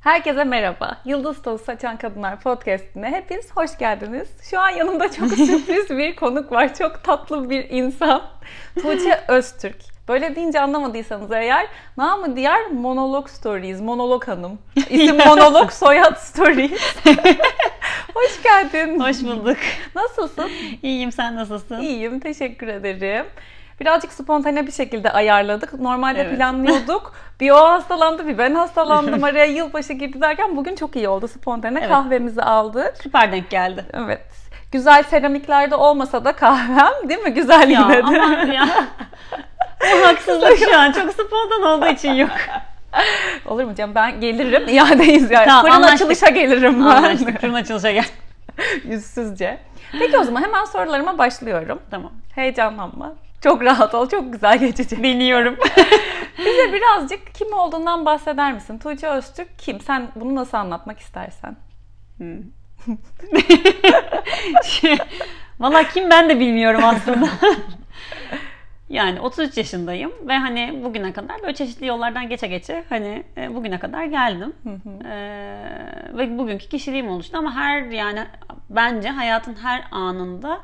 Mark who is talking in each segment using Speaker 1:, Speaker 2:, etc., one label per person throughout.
Speaker 1: Herkese merhaba. Yıldız Tozu Saçan Kadınlar Podcast'ine hepiniz hoş geldiniz. Şu an yanımda çok sürpriz bir konuk var. Çok tatlı bir insan. Tuğçe Öztürk. Böyle deyince anlamadıysanız eğer namı diğer Monolog Stories, Monolog Hanım. İsim Monolog, soyad Stories. hoş geldin.
Speaker 2: Hoş bulduk.
Speaker 1: Nasılsın?
Speaker 2: İyiyim, sen nasılsın?
Speaker 1: İyiyim, teşekkür ederim. Birazcık spontane bir şekilde ayarladık. Normalde
Speaker 2: Evet.
Speaker 1: planlıyorduk. Bir o hastalandı, bir ben hastalandım. Araya yılbaşı girdi derken bugün çok iyi oldu. Spontane
Speaker 2: Evet.
Speaker 1: kahvemizi aldık.
Speaker 2: Süper denk geldi.
Speaker 1: Evet. Güzel seramiklerde olmasa da kahvem değil mi? Güzel
Speaker 2: Ya
Speaker 1: yine de.
Speaker 2: aman ya. Bu haksızlık şu an çok spontan olduğu için yok.
Speaker 1: Olur mu canım? Ben gelirim. İadeyiz yani.
Speaker 2: Tamam,
Speaker 1: Fırın
Speaker 2: anlaştık.
Speaker 1: açılışa gelirim ben.
Speaker 2: Anlaştık. Fırın açılışa gel.
Speaker 1: Yüzsüzce. Peki o zaman hemen sorularıma başlıyorum.
Speaker 2: Tamam.
Speaker 1: Heyecanlanma. Çok rahat ol. Çok güzel geçecek.
Speaker 2: Biliyorum.
Speaker 1: Bize birazcık kim olduğundan bahseder misin? Tuğçe Öztürk kim? Sen bunu nasıl anlatmak istersen?
Speaker 2: Hmm. Valla kim ben de bilmiyorum aslında. yani 33 yaşındayım ve hani bugüne kadar böyle çeşitli yollardan geçe geçe hani e, bugüne kadar geldim. Ee, ve bugünkü kişiliğim oluştu ama her yani bence hayatın her anında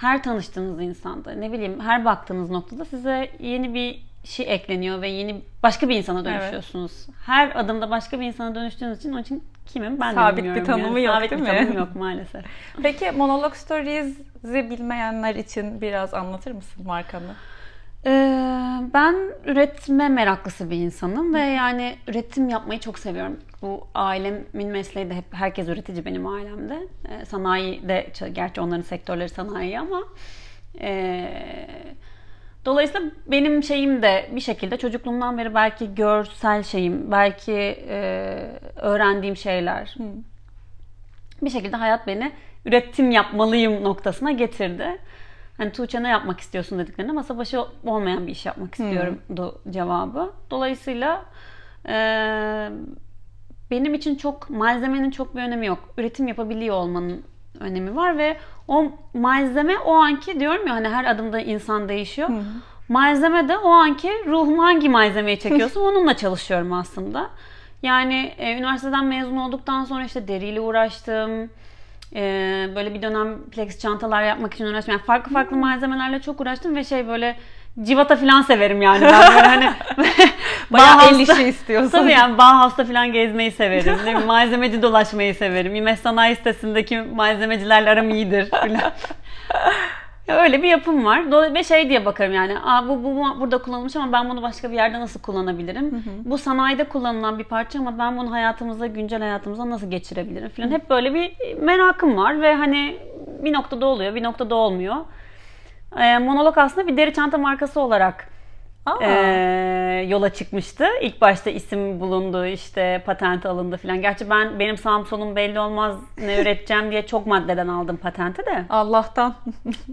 Speaker 2: her tanıştığınız insanda ne bileyim her baktığınız noktada size yeni bir şey ekleniyor ve yeni başka bir insana dönüşüyorsunuz. Her adımda başka bir insana dönüştüğünüz için onun için kimim ben de
Speaker 1: Sabit bir
Speaker 2: bilmiyorum.
Speaker 1: tanımı yok,
Speaker 2: Sabit
Speaker 1: değil
Speaker 2: bir tanımı yok maalesef.
Speaker 1: Peki Monolog Stories'i bilmeyenler için biraz anlatır mısın markanı?
Speaker 2: Ee, ben üretme meraklısı bir insanım ve yani üretim yapmayı çok seviyorum. Bu ailemin mesleği de hep herkes üretici benim ailemde. Ee, sanayi de gerçi onların sektörleri sanayi ama ee, dolayısıyla benim şeyim de bir şekilde çocukluğumdan beri belki görsel şeyim, belki ee, öğrendiğim şeyler. Bir şekilde hayat beni üretim yapmalıyım noktasına getirdi. Hani Tuğçe ne yapmak istiyorsun dediklerinde masa başı olmayan bir iş yapmak istiyorumdu cevabı. Dolayısıyla e, benim için çok malzemenin çok bir önemi yok. Üretim yapabiliyor olmanın önemi var ve o malzeme o anki diyorum ya hani her adımda insan değişiyor. Malzeme de o anki ruhum hangi malzemeyi çekiyorsa onunla çalışıyorum aslında. Yani e, üniversiteden mezun olduktan sonra işte deriyle uğraştım. Ee, böyle bir dönem plexi çantalar yapmak için uğraştım. Yani farklı farklı malzemelerle çok uğraştım ve şey böyle civata falan severim yani ben böyle hani
Speaker 1: Bayağı el
Speaker 2: Bauhaus'ta-
Speaker 1: işi istiyorsun.
Speaker 2: Tabii yani Bauhaus'ta falan gezmeyi severim. Ne malzemeci dolaşmayı severim. İMES Sanayi sitesindeki malzemecilerle aram iyidir falan. Öyle bir yapım var. Ve şey diye bakarım yani. Aa, bu, bu, bu burada kullanılmış ama ben bunu başka bir yerde nasıl kullanabilirim? Bu sanayide kullanılan bir parça ama ben bunu hayatımıza, güncel hayatımıza nasıl geçirebilirim falan. Hep böyle bir merakım var ve hani bir noktada oluyor, bir noktada olmuyor. Ee, monolog aslında bir deri çanta markası olarak
Speaker 1: Aa,
Speaker 2: ee, yola çıkmıştı. İlk başta isim bulundu, işte patent alındı falan. Gerçi ben benim sağım solum belli olmaz ne üreteceğim diye çok maddeden aldım patenti de.
Speaker 1: Allah'tan.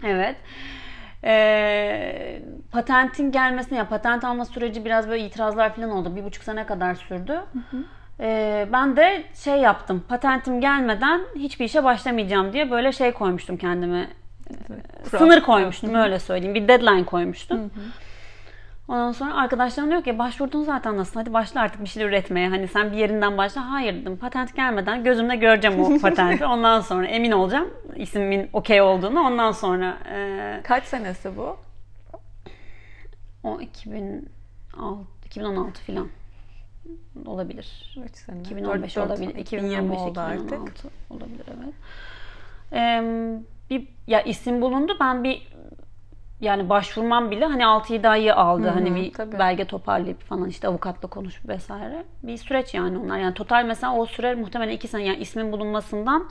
Speaker 2: Evet. Ee, patentin gelmesine ya patent alma süreci biraz böyle itirazlar falan oldu. Bir buçuk sene kadar sürdü. Ee, ben de şey yaptım. Patentim gelmeden hiçbir işe başlamayacağım diye böyle şey koymuştum kendime.
Speaker 1: Kural.
Speaker 2: Sınır koymuştum öyle söyleyeyim. Bir deadline koymuştum. Ondan sonra arkadaşlarım diyor ki başvurdun zaten nasıl hadi başla artık bir şeyler üretmeye. Hani sen bir yerinden başla. Hayır dedim patent gelmeden gözümle göreceğim o patenti. Ondan sonra emin olacağım ismimin okey olduğunu. Ondan sonra e,
Speaker 1: Kaç senesi bu?
Speaker 2: o 2006, 2016 falan olabilir.
Speaker 1: 3 sene.
Speaker 2: 2015
Speaker 1: Dört- dört-
Speaker 2: olabilir.
Speaker 1: 2020
Speaker 2: 2015
Speaker 1: oldu
Speaker 2: 2016
Speaker 1: artık.
Speaker 2: olabilir evet. Ee, bir ya isim bulundu. Ben bir yani başvurmam bile hani 6-7 ayı aldı.
Speaker 1: Hı hı,
Speaker 2: hani bir
Speaker 1: tabii.
Speaker 2: belge toparlayıp falan işte avukatla konuşup vesaire. Bir süreç yani onlar. Yani total mesela o süre muhtemelen 2 sene yani ismin bulunmasından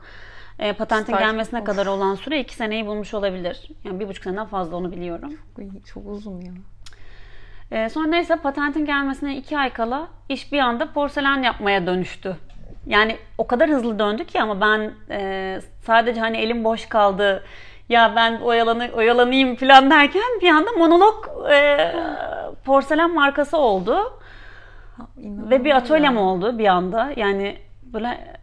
Speaker 2: e, patentin
Speaker 1: Start-
Speaker 2: gelmesine
Speaker 1: Of.
Speaker 2: kadar olan süre 2 seneyi bulmuş olabilir. Yani bir buçuk seneden fazla onu biliyorum.
Speaker 1: Uy, Çok uzun ya.
Speaker 2: Ee, sonra neyse patentin gelmesine iki ay kala iş bir anda porselen yapmaya dönüştü. Yani o kadar hızlı döndü ki ama ben e, sadece hani elim boş kaldı ya ben oyalanı, oyalanayım falan derken bir anda monolog e, porselen markası oldu. Ve bir atölyem oldu bir anda. Yani böyle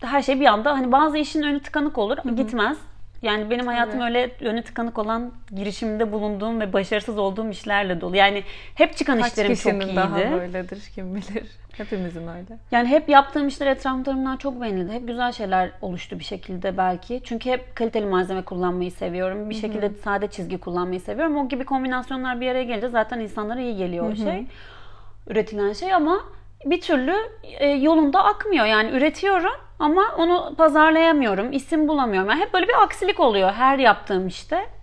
Speaker 2: her şey bir anda hani bazı işin önü tıkanık olur gitmez. Yani benim hayatım öyle önü tıkanık olan girişimde bulunduğum ve başarısız olduğum işlerle dolu. Yani hep çıkan
Speaker 1: Kaç
Speaker 2: işlerim çok iyiydi.
Speaker 1: daha böyledir kim bilir. Hepimizin öyle.
Speaker 2: Yani hep yaptığım işler etrafımdan çok beğenildi. Hep güzel şeyler oluştu bir şekilde belki. Çünkü hep kaliteli malzeme kullanmayı seviyorum. Bir şekilde sade çizgi kullanmayı seviyorum. O gibi kombinasyonlar bir araya gelince zaten insanlara iyi geliyor o şey. Üretilen şey ama bir türlü e, yolunda akmıyor. Yani üretiyorum ama onu pazarlayamıyorum. isim bulamıyorum. Yani hep böyle bir aksilik oluyor her yaptığım işte.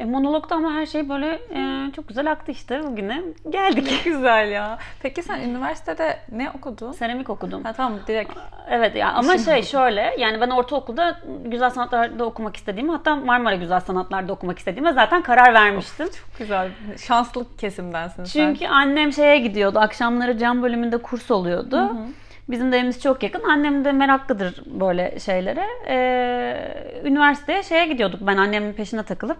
Speaker 2: E, monologda ama her şey böyle e, çok güzel aktı işte bugüne. Geldik.
Speaker 1: Güzel ya. Peki sen üniversitede ne okudun?
Speaker 2: Seramik okudum.
Speaker 1: Ha tamam direkt.
Speaker 2: Evet ya ama şey şöyle yani ben ortaokulda güzel sanatlarda okumak istediğimi hatta Marmara Güzel Sanatlar'da okumak istediğime zaten karar vermiştim.
Speaker 1: Çok güzel. Şanslı kesimdensin sen.
Speaker 2: Çünkü annem şeye gidiyordu. Akşamları cam bölümünde kurs oluyordu. Bizim de evimiz çok yakın. Annem de meraklıdır böyle şeylere. Ee, üniversiteye şeye gidiyorduk. Ben annemin peşine takılıp.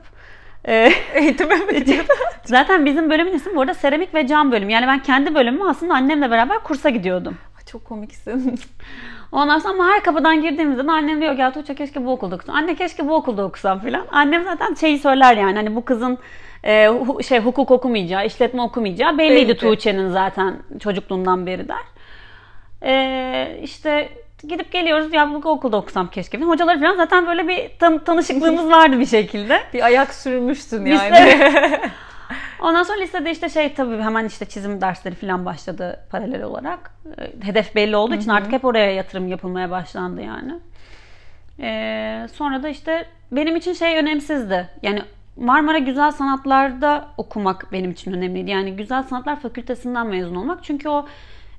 Speaker 2: Ee,
Speaker 1: eğitime mi
Speaker 2: zaten bizim bölümün ismi bu arada seramik ve cam bölümü. Yani ben kendi bölümümü aslında annemle beraber kursa gidiyordum.
Speaker 1: Ay, Çok komiksin.
Speaker 2: Ondan sonra ama her kapıdan girdiğimizde de annem diyor ki ya Tuğçe keşke bu okulda okusan. Anne keşke bu okulda okusam filan. Annem zaten şeyi söyler yani hani bu kızın e, hu- şey hukuk okumayacağı, işletme okumayacağı belliydi
Speaker 1: Belli.
Speaker 2: Tuğçe'nin zaten çocukluğundan beri der. E, işte gidip geliyoruz ya bu okulda okusam keşke. falan. Hocaları falan zaten böyle bir tan- tanışıklığımız vardı bir şekilde.
Speaker 1: Bir ayak sürmüşsün
Speaker 2: Biz
Speaker 1: yani.
Speaker 2: Ondan sonra lisede işte şey tabii hemen işte çizim dersleri falan başladı paralel olarak. Ee, Hedef belli olduğu için artık hep oraya yatırım yapılmaya başlandı yani. Ee, sonra da işte benim için şey önemsizdi. Yani Marmara Güzel Sanatlar'da okumak benim için önemliydi. Yani Güzel Sanatlar Fakültesinden mezun olmak. Çünkü o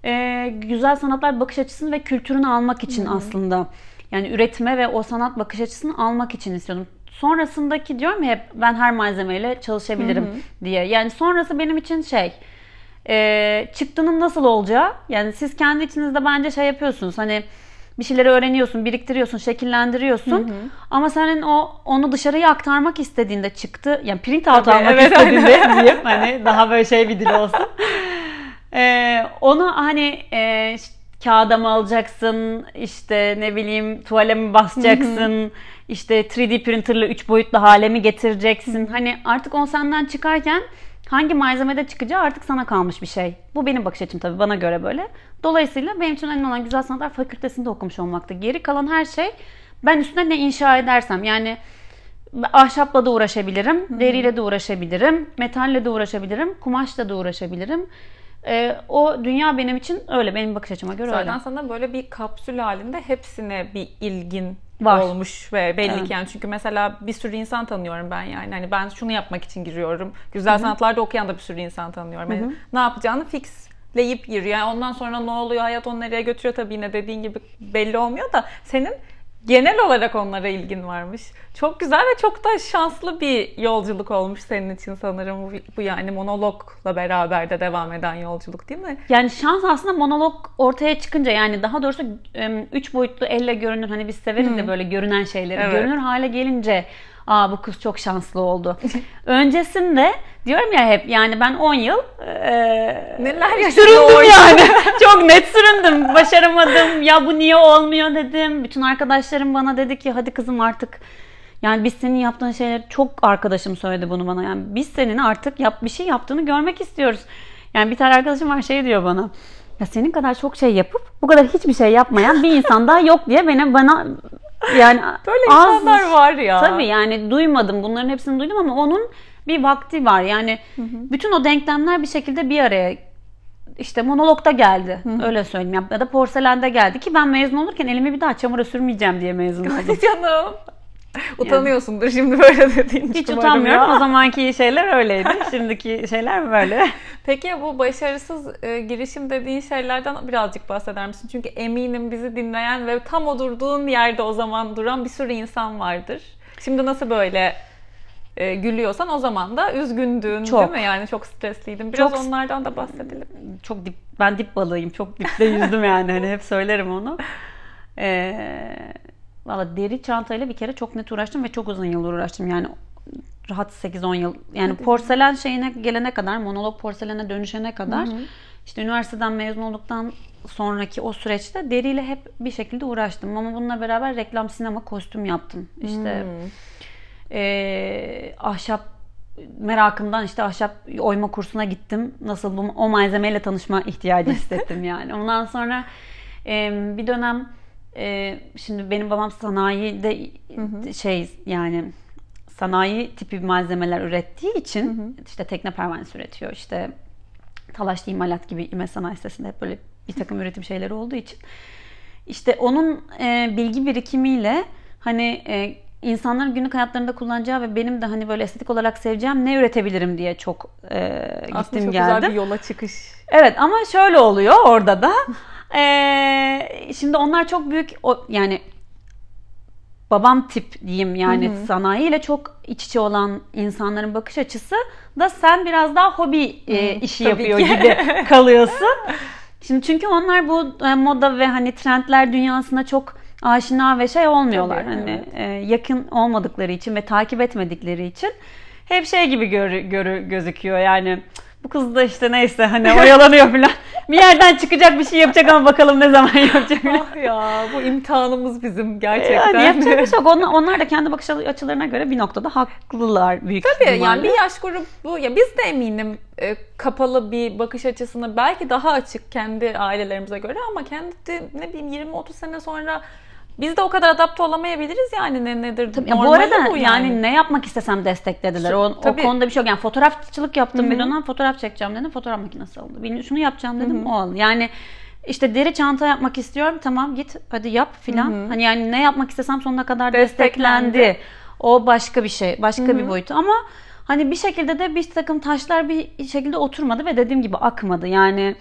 Speaker 2: e, güzel sanatlar bakış açısını ve kültürünü almak için aslında yani üretme ve o sanat bakış açısını almak için istiyordum. Sonrasındaki diyorum ya hep ben her malzemeyle çalışabilirim diye. Yani sonrası benim için şey e, çıktının nasıl olacağı yani siz kendi içinizde bence şey yapıyorsunuz hani bir şeyleri öğreniyorsun, biriktiriyorsun, şekillendiriyorsun. Ama senin o onu dışarıya aktarmak istediğinde çıktı. Yani print out
Speaker 1: Tabii,
Speaker 2: almak
Speaker 1: evet,
Speaker 2: istediğinde diyeyim hani daha böyle şey bir dil olsun. Ee, onu hani e, ş- kağıda mı alacaksın, işte ne bileyim tuvale mi basacaksın, işte 3D printerla 3 boyutlu hale mi getireceksin? Hani artık o senden çıkarken hangi malzemede çıkacağı artık sana kalmış bir şey. Bu benim bakış açım tabii bana göre böyle. Dolayısıyla benim için önemli olan Güzel Sanatlar Fakültesinde okumuş olmakta. Geri kalan her şey ben üstüne ne inşa edersem yani ahşapla da uğraşabilirim, deriyle de uğraşabilirim, metalle de uğraşabilirim, kumaşla da uğraşabilirim. Ee, o dünya benim için öyle, benim bakış açıma göre
Speaker 1: Zaten
Speaker 2: öyle.
Speaker 1: sana böyle bir kapsül halinde hepsine bir ilgin
Speaker 2: Var.
Speaker 1: olmuş ve belli
Speaker 2: Evet.
Speaker 1: ki yani çünkü mesela bir sürü insan tanıyorum ben yani hani ben şunu yapmak için giriyorum. Güzel sanatlarda okuyan da bir sürü insan tanıyorum. Yani ne yapacağını fixleyip giriyor. Yani ondan sonra ne oluyor hayat onu nereye götürüyor tabii yine dediğin gibi belli olmuyor da senin genel olarak onlara ilgin varmış. Çok güzel ve çok da şanslı bir yolculuk olmuş senin için sanırım bu, bu yani monologla beraber de devam eden yolculuk değil mi?
Speaker 2: Yani şans aslında monolog ortaya çıkınca yani daha doğrusu üç boyutlu elle görünür hani biz severiz ya böyle görünen şeyleri.
Speaker 1: Evet.
Speaker 2: Görünür hale gelince aa bu kız çok şanslı oldu. Öncesinde diyorum ya hep yani ben 10 yıl e,
Speaker 1: Neler
Speaker 2: süründüm yani. çok net süründüm. Başaramadım. Ya bu niye olmuyor dedim. Bütün arkadaşlarım bana dedi ki hadi kızım artık yani biz senin yaptığın şeyleri çok arkadaşım söyledi bunu bana. Yani biz senin artık yap bir şey yaptığını görmek istiyoruz. Yani bir tane arkadaşım var şey diyor bana. Ya senin kadar çok şey yapıp bu kadar hiçbir şey yapmayan bir insan daha yok diye beni bana yani
Speaker 1: Böyle
Speaker 2: az-
Speaker 1: insanlar var ya.
Speaker 2: Tabii yani duymadım. Bunların hepsini duydum ama onun bir vakti var. Yani bütün o denklemler bir şekilde bir araya işte monologda geldi. Öyle söyleyeyim. Ya- da porselende geldi ki ben mezun olurken elimi bir daha çamura sürmeyeceğim diye mezun oldum.
Speaker 1: Hadi canım. Utanıyorsundur şimdi böyle dediğin
Speaker 2: Hiç
Speaker 1: için
Speaker 2: utanmıyorum.
Speaker 1: umarım ya.
Speaker 2: O zamanki şeyler öyleydi. Şimdiki şeyler böyle.
Speaker 1: Peki ya bu başarısız e, girişim dediğin şeylerden birazcık bahseder misin? Çünkü eminim bizi dinleyen ve tam oturduğun yerde o zaman duran bir sürü insan vardır. Şimdi nasıl böyle e, gülüyorsan o zaman da üzgündün
Speaker 2: Çok.
Speaker 1: değil mi? Yani çok stresliydin. Biraz
Speaker 2: Çok-
Speaker 1: onlardan da bahsedelim.
Speaker 2: Çok dip, ben dip balığıyım. Çok dipte yüzdüm yani. Hani hep söylerim onu. Ee, Valla deri çantayla bir kere çok net uğraştım ve çok uzun yıllar uğraştım. Yani rahat 8-10 yıl. Yani porselen şeyine gelene kadar, monolog porselene dönüşene kadar işte üniversiteden mezun olduktan sonraki o süreçte deriyle hep bir şekilde uğraştım. Ama bununla beraber reklam, sinema, kostüm yaptım. İşte
Speaker 1: Hmm.
Speaker 2: E, ahşap merakımdan işte ahşap oyma kursuna gittim. Nasıl bu o malzemeyle tanışma ihtiyacı hissettim yani. Ondan sonra e, bir dönem e, şimdi benim babam sanayide şey yani sanayi tipi malzemeler ürettiği için işte tekne pervanesi üretiyor. işte talaşlı imalat gibi İME Sanayi Sitesi'nde hep böyle bir takım üretim şeyleri olduğu için işte onun e, bilgi birikimiyle hani e, insanların günlük hayatlarında kullanacağı ve benim de hani böyle estetik olarak seveceğim ne üretebilirim diye çok e, gittim
Speaker 1: Aslında çok
Speaker 2: geldim.
Speaker 1: güzel bir yola çıkış.
Speaker 2: Evet ama şöyle oluyor orada da. Ee, şimdi onlar çok büyük o, yani babam tip diyeyim yani sanayiyle çok iç içe olan insanların bakış açısı da sen biraz daha hobi e, işi
Speaker 1: tabii
Speaker 2: yapıyor
Speaker 1: ki.
Speaker 2: gibi kalıyorsun. Şimdi çünkü onlar bu e, moda ve hani trendler dünyasına çok aşina ve şey olmuyorlar.
Speaker 1: Tabii,
Speaker 2: hani
Speaker 1: evet.
Speaker 2: e, yakın olmadıkları için ve takip etmedikleri için hep şey gibi görü, görü gözüküyor yani bu kız da işte neyse hani oyalanıyor falan. Bir yerden çıkacak bir şey yapacak ama bakalım ne zaman yapacak.
Speaker 1: ah ya bu imtihanımız bizim gerçekten.
Speaker 2: Yani yapacak bir şey yok. Onlar, onlar da kendi bakış açılarına göre bir noktada haklılar büyük
Speaker 1: Tabii yani
Speaker 2: ihtimalle.
Speaker 1: bir yaş grubu ya biz de eminim e, kapalı bir bakış açısına belki daha açık kendi ailelerimize göre ama kendi ne bileyim 20-30 sene sonra biz de o kadar adapte olamayabiliriz yani ne nedir
Speaker 2: Tabii, ya bu arada
Speaker 1: bu
Speaker 2: yani. ne yapmak istesem desteklediler. O, o
Speaker 1: Tabii.
Speaker 2: konuda bir şey yok. Yani fotoğrafçılık yaptım bir dönem fotoğraf çekeceğim dedim. Fotoğraf makinesi alındı. Bilmiyorum, şunu yapacağım dedim o alındı. Yani işte deri çanta yapmak istiyorum. Tamam git hadi yap filan. Hani yani ne yapmak istesem sonuna kadar
Speaker 1: Desteklendi.
Speaker 2: desteklendi. O başka bir şey. Başka bir boyutu ama hani bir şekilde de bir takım taşlar bir şekilde oturmadı ve dediğim gibi akmadı. Yani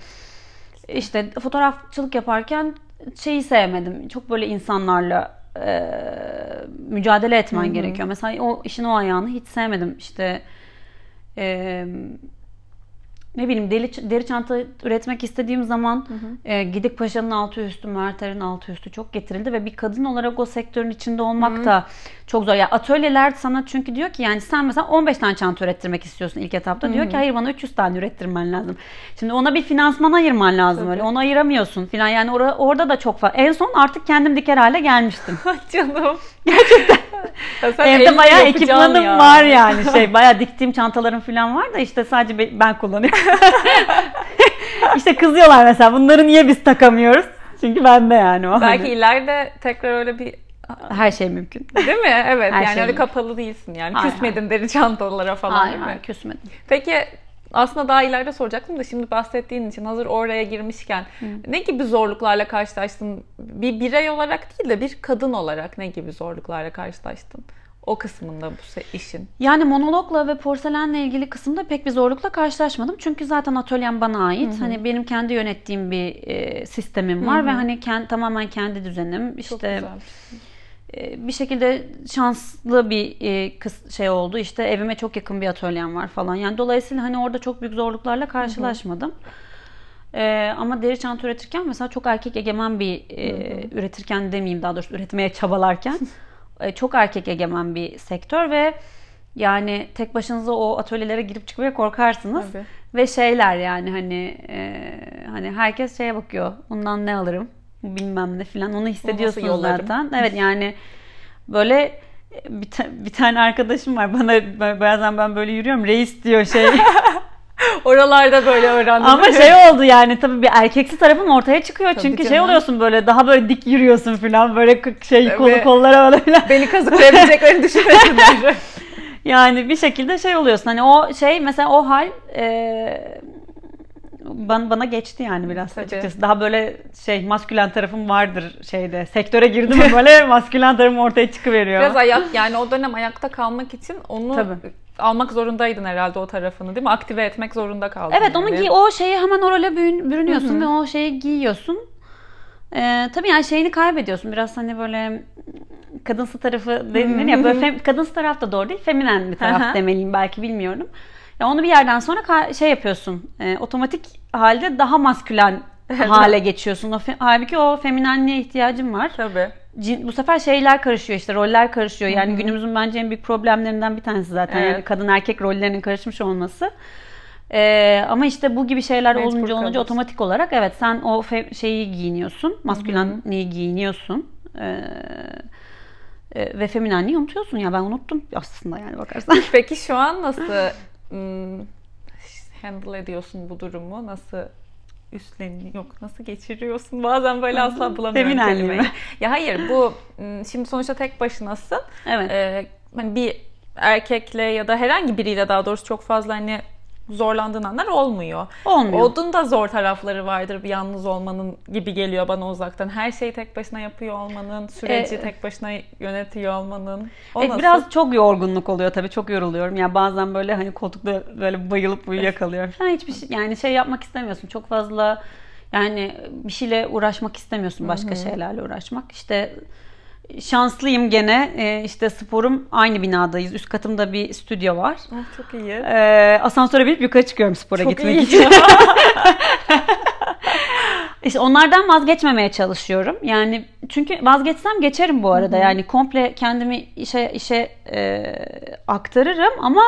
Speaker 2: işte fotoğrafçılık yaparken şeyi sevmedim. Çok böyle insanlarla e, mücadele etmen gerekiyor. Mesela o işin o ayağını hiç sevmedim. İşte e, ne bileyim deri, deri çanta üretmek istediğim zaman e, Gidik Paşa'nın altı üstü, Merter'in altı üstü çok getirildi ve bir kadın olarak o sektörün içinde olmak da çok zor. Ya atölyeler sana çünkü diyor ki yani sen mesela 15 tane çanta ürettirmek istiyorsun ilk etapta. Diyor ki hayır bana 300 tane ürettirmen lazım. Şimdi ona bir finansman ayırman lazım öyle. Onu ayıramıyorsun filan. Yani ora- orada da çok fazla. En son artık kendim diker hale gelmiştim.
Speaker 1: Canım. Gerçekten. Ya sen
Speaker 2: Evde bayağı ekipmanım
Speaker 1: ya.
Speaker 2: var yani şey bayağı diktiğim çantalarım falan var da işte sadece be- ben kullanıyorum. işte kızıyorlar mesela bunları niye biz takamıyoruz? Çünkü bende yani o.
Speaker 1: Belki
Speaker 2: Hani
Speaker 1: ileride tekrar öyle bir
Speaker 2: her şey mümkün.
Speaker 1: değil mi? Evet
Speaker 2: Her
Speaker 1: yani
Speaker 2: şey
Speaker 1: öyle
Speaker 2: mümkün.
Speaker 1: kapalı değilsin yani.
Speaker 2: Hayır,
Speaker 1: Küsmedin deri çantalara falan
Speaker 2: Hayır
Speaker 1: değil mi?
Speaker 2: hayır küsmedim.
Speaker 1: Peki aslında daha ileride soracaktım da şimdi bahsettiğin için hazır oraya girmişken ne gibi zorluklarla karşılaştın? Bir birey olarak değil de bir kadın olarak ne gibi zorluklarla karşılaştın? O kısmında bu işin.
Speaker 2: Yani monologla ve porselenle ilgili kısımda pek bir zorlukla karşılaşmadım. Çünkü zaten atölyem bana ait. Hani benim kendi yönettiğim bir e, sistemim var ve hani kend, tamamen kendi düzenim.
Speaker 1: Çok
Speaker 2: İşte
Speaker 1: güzel.
Speaker 2: E, bir şekilde şanslı bir e, şey oldu. İşte evime çok yakın bir atölyem var falan. Yani dolayısıyla hani orada çok büyük zorluklarla karşılaşmadım. E, ama deri çanta üretirken mesela çok erkek egemen bir e, üretirken demeyeyim daha doğrusu üretmeye çabalarken çok erkek egemen bir sektör ve yani tek başınıza o atölyelere girip çıkmaya korkarsınız.
Speaker 1: Tabii.
Speaker 2: Ve şeyler yani hani e, hani herkes şeye bakıyor. Bundan ne alırım? Bilmem ne falan. Onu hissediyorsunuz zaten. Evet yani böyle bir, ta- bir tane arkadaşım var bana ba- bazen ben böyle yürüyorum reis diyor şey
Speaker 1: Oralarda böyle öğrendim.
Speaker 2: ama şey oldu yani tabii bir erkeksi tarafın ortaya çıkıyor
Speaker 1: Tabii
Speaker 2: çünkü şey
Speaker 1: canım.
Speaker 2: oluyorsun böyle daha böyle dik yürüyorsun falan böyle şey kolu kollara böyle falan.
Speaker 1: Beni kazıklayabileceklerini düşünmesinler.
Speaker 2: Yani bir şekilde şey oluyorsun. Hani o şey mesela o hal e, bana, bana geçti yani biraz
Speaker 1: Tabii.
Speaker 2: açıkçası. Daha böyle şey maskülen tarafım vardır şeyde. Sektöre girdim mi böyle maskülen tarafım ortaya çıkıveriyor.
Speaker 1: Biraz ayak yani o dönem ayakta kalmak için onu
Speaker 2: Tabii.
Speaker 1: almak zorundaydın herhalde o tarafını değil mi? Aktive etmek zorunda kaldın.
Speaker 2: Evet onu
Speaker 1: yani.
Speaker 2: giy o şeyi hemen o role bürün- bürünüyorsun ve o şeyi giyiyorsun. Ee, tabii yani şeyini kaybediyorsun. Biraz hani böyle kadınsı tarafı denilir ya böyle fem- kadınsı taraf da doğru değil. Feminen bir taraf demeliyim belki bilmiyorum. Ya onu bir yerden sonra şey yapıyorsun. e, otomatik halde daha maskülen hale geçiyorsun. O fe- halbuki o feminenliğe ihtiyacın var.
Speaker 1: Tabii.
Speaker 2: Cin- bu sefer şeyler karışıyor işte roller karışıyor. Yani günümüzün bence en büyük problemlerinden bir tanesi zaten.
Speaker 1: Evet.
Speaker 2: Yani kadın erkek rollerinin karışmış olması. Ee, ama işte bu gibi şeyler
Speaker 1: Mecbur
Speaker 2: olunca olunca
Speaker 1: kalıyorsun.
Speaker 2: otomatik olarak evet sen o fe- şeyi giyiniyorsun. Maskülenliği giyiniyorsun. Ee, ve feminenliği unutuyorsun ya ben unuttum aslında yani bakarsan.
Speaker 1: Peki şu an nasıl handle ediyorsun bu durumu? Nasıl üstleniyor? Yok nasıl geçiriyorsun? Bazen böyle asla bulamıyorum
Speaker 2: Feminenliği
Speaker 1: kelimeyi.
Speaker 2: mi?
Speaker 1: Ya hayır bu hmm, şimdi sonuçta tek başınasın.
Speaker 2: Evet.
Speaker 1: Ee, hani bir erkekle ya da herhangi biriyle daha doğrusu çok fazla hani zorlandığın anlar olmuyor.
Speaker 2: Olmuyor.
Speaker 1: Onun da zor tarafları vardır bir yalnız olmanın gibi geliyor bana uzaktan. Her şeyi tek başına yapıyor olmanın, süreci
Speaker 2: E,
Speaker 1: tek başına yönetiyor olmanın. O
Speaker 2: Evet,
Speaker 1: nasıl?
Speaker 2: biraz çok yorgunluk oluyor tabii çok yoruluyorum. Yani bazen böyle hani koltukta böyle bayılıp uyuyakalıyorum falan. Hiçbir şey yani şey yapmak istemiyorsun. Çok fazla yani bir şeyle uğraşmak istemiyorsun. Başka şeylerle uğraşmak. İşte şanslıyım gene. Ee, işte sporum aynı binadayız. Üst katımda bir stüdyo var.
Speaker 1: Oh, çok iyi.
Speaker 2: Ee, asansöre binip yukarı çıkıyorum spora
Speaker 1: Çok
Speaker 2: gitmek
Speaker 1: iyi.
Speaker 2: için. İşte onlardan vazgeçmemeye çalışıyorum. Yani çünkü vazgeçsem geçerim bu arada. Yani komple kendimi işe işe e, aktarırım ama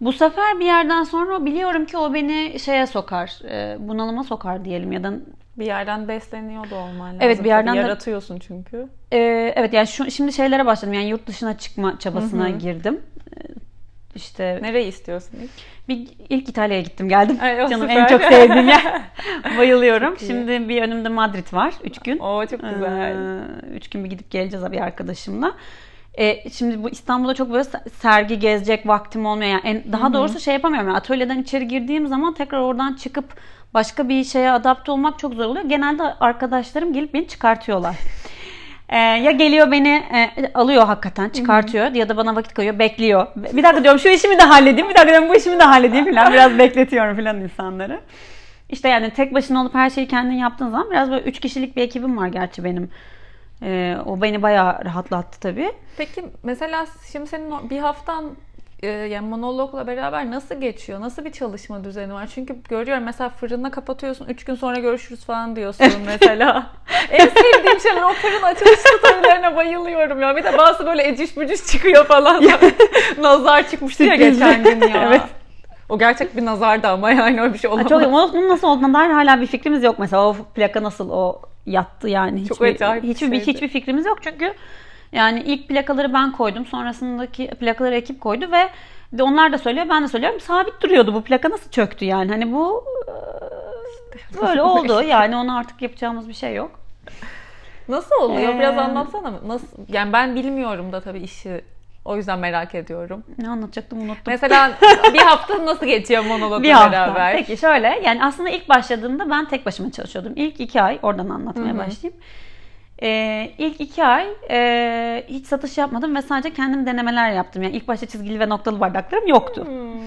Speaker 2: bu sefer bir yerden sonra biliyorum ki o beni şeye sokar. e, bunalıma sokar diyelim ya da
Speaker 1: Bir yerden besleniyor da olman lazım.
Speaker 2: Evet, bir yerden
Speaker 1: Tabii yaratıyorsun çünkü.
Speaker 2: e, evet yani şu şimdi şeylere başladım. Yani yurt dışına çıkma çabasına girdim. E, İşte
Speaker 1: Nereyi istiyorsun ilk?
Speaker 2: Bir ilk İtalya'ya gittim geldim.
Speaker 1: Ay,
Speaker 2: Canım
Speaker 1: süper.
Speaker 2: en çok sevdiğim yer. Bayılıyorum. Şimdi bir önümde Madrid var. Üç gün.
Speaker 1: Oo çok güzel.
Speaker 2: Ee, üç gün bir gidip geleceğiz bir arkadaşımla. Ee, şimdi bu İstanbul'da çok böyle se- sergi gezecek vaktim olmuyor. Yani en, daha doğrusu şey yapamıyorum. Yani atölyeden içeri girdiğim zaman tekrar oradan çıkıp başka bir şeye adapte olmak çok zor oluyor. Genelde arkadaşlarım gelip beni çıkartıyorlar. Ee, ya geliyor beni e, alıyor hakikaten çıkartıyor ya da bana vakit koyuyor bekliyor. Bir dakika diyorum şu işimi de halledeyim bir dakika diyorum bu işimi de halledeyim falan biraz bekletiyorum falan insanları. İşte yani tek başına olup her şeyi kendin yaptığın zaman biraz böyle üç kişilik bir ekibim var gerçi benim. Ee, o beni bayağı rahatlattı tabii.
Speaker 1: Peki mesela şimdi senin bir haftan e, yani monologla beraber nasıl geçiyor? Nasıl bir çalışma düzeni var? Çünkü görüyorum mesela fırına kapatıyorsun. Üç gün sonra görüşürüz falan diyorsun mesela. en sevdiğim şeyler o fırın açılış storylerine bayılıyorum ya. Bir de bazı böyle eciş bücüş çıkıyor falan. Nazar çıkmıştı ya geçen gün ya.
Speaker 2: Evet.
Speaker 1: O gerçek bir nazardı ama yani öyle bir şey olamaz.
Speaker 2: Çok, onun nasıl olduğuna dair hala bir fikrimiz yok mesela o plaka nasıl o yattı yani.
Speaker 1: Çok
Speaker 2: hiçbir,
Speaker 1: acayip bir
Speaker 2: hiçbir,
Speaker 1: şeydi.
Speaker 2: hiçbir fikrimiz yok çünkü yani ilk plakaları ben koydum sonrasındaki plakaları ekip koydu ve de onlar da söylüyor ben de söylüyorum sabit duruyordu bu plaka nasıl çöktü yani hani bu e, böyle oldu yani ona artık yapacağımız bir şey yok.
Speaker 1: Nasıl oluyor? Biraz
Speaker 2: Ee,
Speaker 1: anlatsana mı? Nasıl? Yani ben bilmiyorum da tabii işi. O yüzden merak ediyorum.
Speaker 2: Ne anlatacaktım unuttum.
Speaker 1: Mesela bir hafta nasıl geçiyor monologla
Speaker 2: bir hafta.
Speaker 1: beraber?
Speaker 2: Peki şöyle yani aslında ilk başladığımda ben tek başıma çalışıyordum. İlk iki ay oradan anlatmaya
Speaker 1: Hı hı.
Speaker 2: başlayayım. Ee, ilk iki ay e, hiç satış yapmadım ve sadece kendim denemeler yaptım. Yani ilk başta çizgili ve noktalı bardaklarım yoktu.
Speaker 1: Hmm.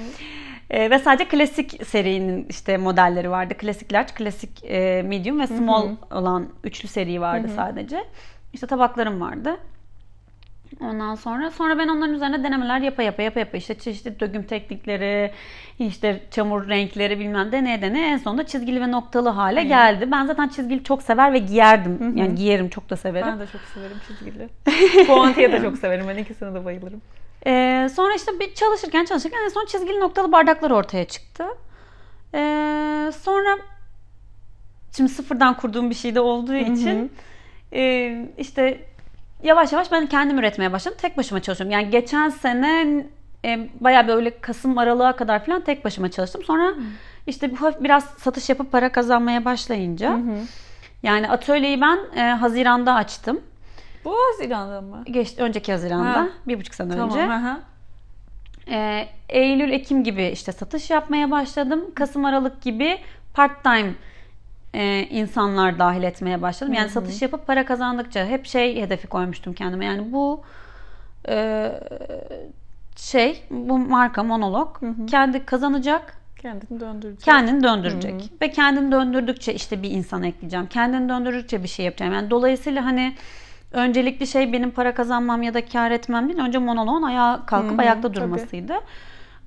Speaker 2: Ee, ve sadece klasik serinin işte modelleri vardı. Klasik large, klasik e, medium ve small olan üçlü seri vardı sadece. İşte tabaklarım vardı. Ondan sonra sonra ben onların üzerine denemeler yapa yapa yapa yapa işte çeşitli döküm teknikleri, işte çamur renkleri bilmem deneye deneye en sonunda çizgili ve noktalı hale geldi. Ben zaten çizgili çok sever ve giyerdim. Yani giyerim çok da severim.
Speaker 1: Ben de çok severim çizgili. Puantiye de çok severim. Ben ikisine de bayılırım.
Speaker 2: Ee, sonra işte bir çalışırken çalışırken en son çizgili noktalı bardaklar ortaya çıktı. Ee, sonra şimdi sıfırdan kurduğum bir şey de olduğu için e, işte yavaş yavaş ben kendim üretmeye başladım. Tek başıma çalışıyorum. Yani geçen sene e, bayağı böyle Kasım aralığa kadar falan tek başıma çalıştım. Sonra işte bu hafif biraz satış yapıp para kazanmaya başlayınca yani atölyeyi ben e, Haziran'da açtım.
Speaker 1: Bu Haziran'da mı?
Speaker 2: Geçti önceki Haziran'da.
Speaker 1: Ha.
Speaker 2: Bir buçuk sene
Speaker 1: Tamam.
Speaker 2: önce. Ee, Eylül, Ekim gibi işte satış yapmaya başladım. Kasım, Aralık gibi part time e, insanlar dahil etmeye başladım. Yani satış yapıp para kazandıkça hep şey hedefi koymuştum kendime. Yani bu e, şey, bu marka monolog kendi kazanacak,
Speaker 1: Kendini döndürecek.
Speaker 2: kendini döndürecek. Ve kendini döndürdükçe işte bir insan ekleyeceğim. Kendini döndürdükçe bir şey yapacağım. Yani dolayısıyla hani öncelikli şey benim para kazanmam ya da kar etmem değil. Önce monoloğun ayağa kalkıp
Speaker 1: Hı hı,
Speaker 2: ayakta
Speaker 1: tabii.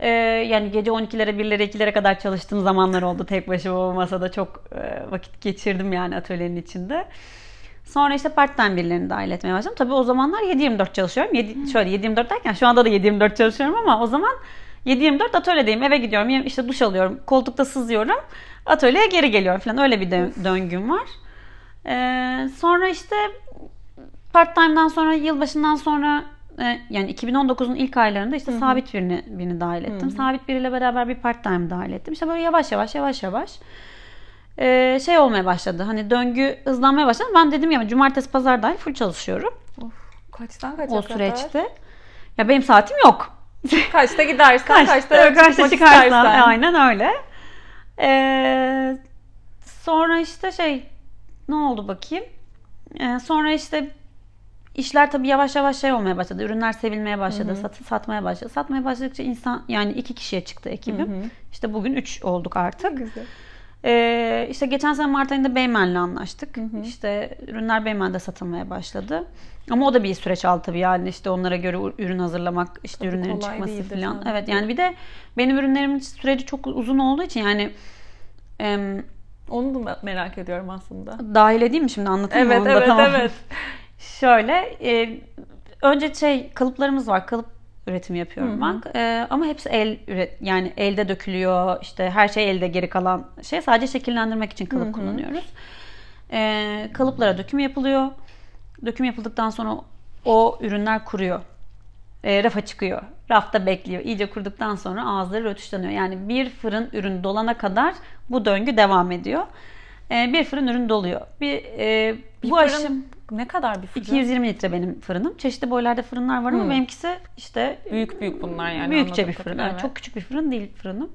Speaker 2: Ee, yani gece 12'lere, 1'lere, 2'lere kadar çalıştığım zamanlar oldu. Tek başıma o masada çok e, vakit geçirdim yani atölyenin içinde. Sonra işte part time birilerini dahil etmeye başladım. Tabii o zamanlar 7-24 çalışıyorum. 7, şöyle 7-24 derken şu anda da 7-24 çalışıyorum ama o zaman 7-24 atölyedeyim. Eve gidiyorum. işte duş alıyorum. Koltukta sızıyorum. Atölyeye geri geliyorum falan. Öyle bir dö- döngüm var. Ee, sonra işte part time'dan sonra yılbaşından sonra e, yani 2019'un ilk aylarında işte Hı-hı. sabit birini birini dahil ettim. Hı-hı. Sabit biriyle beraber bir part time dahil ettim. İşte böyle yavaş yavaş yavaş yavaş e, şey olmaya başladı. Hani döngü hızlanmaya başladı. Ben dedim ya cumartesi pazar dahil full çalışıyorum.
Speaker 1: Of, kaçtan kaça
Speaker 2: O süreçte. Ya benim saatim yok.
Speaker 1: Kaçta gidersen, Kaç,
Speaker 2: kaçta, kaçta çıkarsan. Aynen öyle. Ee, sonra işte şey ne oldu bakayım. Ee, sonra işte işler tabii yavaş yavaş şey olmaya başladı. Ürünler sevilmeye başladı. Sat, satmaya başladı. Satmaya başladıkça insan yani iki kişiye çıktı ekibim. Hı hı. İşte bugün üç olduk artık. Güzel. Ee, işte geçen sene Mart ayında Beymen'le anlaştık. Hı hı. İşte ürünler Beymen'de satılmaya başladı. Ama o da bir süreç aldı tabii yani işte onlara göre ürün hazırlamak, işte tabii ürünlerin çıkması falan. Evet yani bir de benim ürünlerimin süreci çok uzun olduğu için yani
Speaker 1: em, onu da merak ediyorum aslında.
Speaker 2: Dahil edeyim mi şimdi anlatayım
Speaker 1: evet,
Speaker 2: mı?
Speaker 1: Evet, evet, evet.
Speaker 2: Şöyle, e, önce şey kalıplarımız var. Kalıp üretimi yapıyorum Hı-hı. ben. E, ama hepsi el üret yani elde dökülüyor. İşte her şey elde geri kalan şey sadece şekillendirmek için kalıp Hı-hı. kullanıyoruz. E, kalıplara döküm yapılıyor. Döküm yapıldıktan sonra o ürünler kuruyor. E, rafa çıkıyor. Rafta bekliyor. İyice kurduktan sonra ağızları rötuşlanıyor. Yani bir fırın ürün dolana kadar bu döngü devam ediyor. E, bir fırın ürün doluyor. Bir, e,
Speaker 1: bir bu fırın aşım ne kadar bir fırın?
Speaker 2: 220 litre benim fırınım. Çeşitli boylarda fırınlar var ama hmm. benimkisi işte
Speaker 1: büyük büyük bunlar yani.
Speaker 2: Büyükçe bir fırın. Evet. Çok küçük bir fırın değil fırınım.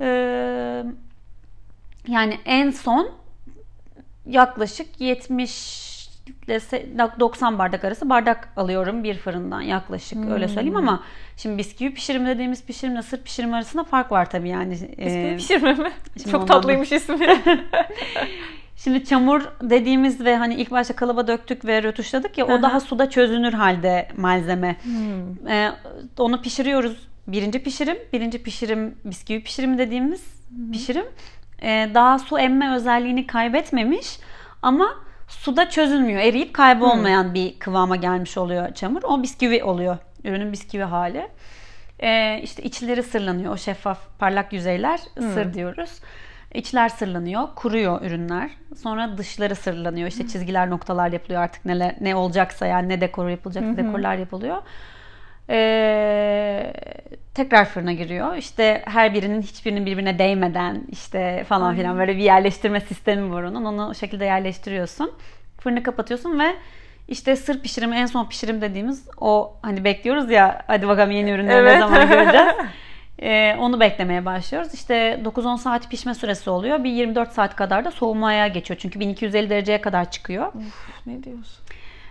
Speaker 2: Ee, yani en son yaklaşık 70 ile 90 bardak arası bardak alıyorum bir fırından yaklaşık hmm. öyle söyleyeyim ama şimdi bisküvi pişirim dediğimiz pişirimle sır pişirim arasında fark var tabii yani.
Speaker 1: Bisküvi ee, pişirme mi? Çok tatlıymış ismi.
Speaker 2: Şimdi çamur dediğimiz ve hani ilk başta kalıba döktük ve rötuşladık ya o daha suda çözünür halde malzeme. Hmm. Ee, onu pişiriyoruz. Birinci pişirim, birinci pişirim bisküvi pişirimi dediğimiz hmm. pişirim. Ee, daha su emme özelliğini kaybetmemiş ama suda çözülmüyor. Eriyip kaybolmayan hmm. bir kıvama gelmiş oluyor çamur. O bisküvi oluyor. Ürünün bisküvi hali. Ee, işte içleri sırlanıyor. O şeffaf parlak yüzeyler hmm. sır diyoruz. İçler sırlanıyor, kuruyor ürünler. Sonra dışları sırlanıyor. İşte çizgiler, noktalar yapılıyor artık neler ne olacaksa yani ne dekor yapılacak, dekorlar yapılıyor. Ee, tekrar fırına giriyor. İşte her birinin hiçbirinin birbirine değmeden işte falan filan böyle bir yerleştirme sistemi var onun. Onu o şekilde yerleştiriyorsun. Fırını kapatıyorsun ve işte sır pişirimi en son pişirim dediğimiz o hani bekliyoruz ya hadi bakalım yeni ürünleri evet. ne zaman göreceğiz. Ee, onu beklemeye başlıyoruz. İşte 9-10 saat pişme süresi oluyor. Bir 24 saat kadar da soğumaya geçiyor. Çünkü 1250 dereceye kadar çıkıyor.
Speaker 1: Uf, ne diyorsun?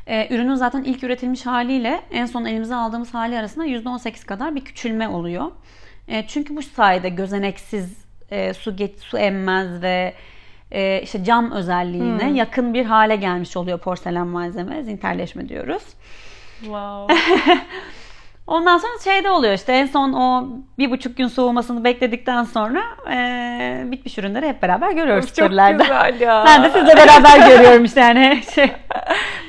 Speaker 2: Ee, ürünün zaten ilk üretilmiş haliyle en son elimize aldığımız hali arasında %18 kadar bir küçülme oluyor. E, çünkü bu sayede gözeneksiz e, su geç, su emmez ve e, işte cam özelliğine hmm. yakın bir hale gelmiş oluyor porselen malzeme. Zinterleşme diyoruz.
Speaker 1: Wow.
Speaker 2: Ondan sonra şeyde oluyor işte en son o bir buçuk gün soğumasını bekledikten sonra e, bitmiş ürünleri hep beraber görüyoruz
Speaker 1: Çok storylerde. güzel ya.
Speaker 2: Ben de sizle beraber görüyorum işte yani. Şey.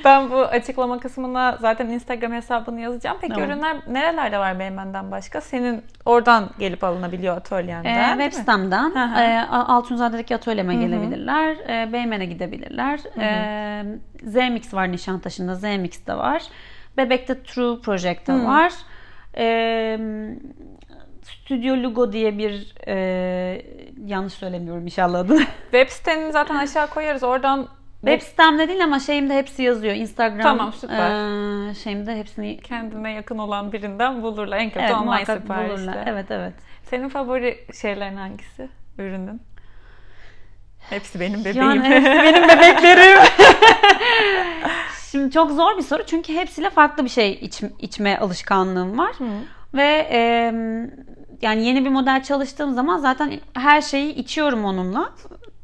Speaker 1: Ben bu açıklama kısmına zaten Instagram hesabını yazacağım. Peki tamam. ürünler nerelerde var Beymen'den başka? Senin oradan gelip alınabiliyor atölyenden
Speaker 2: e, Web sitemden e, Altunzade'deki atölyeme gelebilirler. E, Beymen'e gidebilirler. E, Zmix var Nişantaşı'nda. Zmix de var. Bebek'te True Project'te hmm. var. Ee, Studio Lugo diye bir e, yanlış söylemiyorum inşallah adını.
Speaker 1: Web siteni zaten aşağı koyarız. Oradan
Speaker 2: Web sitemde değil ama şeyimde hepsi yazıyor. Instagram
Speaker 1: tamam, süper.
Speaker 2: E, şeyimde hepsini
Speaker 1: kendine yakın olan birinden bulurlar. En kötü evet, online siparişte. Bulurlar.
Speaker 2: Evet evet.
Speaker 1: Senin favori şeylerin hangisi? Ürünün? Hepsi benim bebeğim.
Speaker 2: Yani hepsi benim bebeklerim. Şimdi çok zor bir soru çünkü hepsiyle farklı bir şey iç, içme alışkanlığım var. Hı. Ve e, yani yeni bir model çalıştığım zaman zaten her şeyi içiyorum onunla.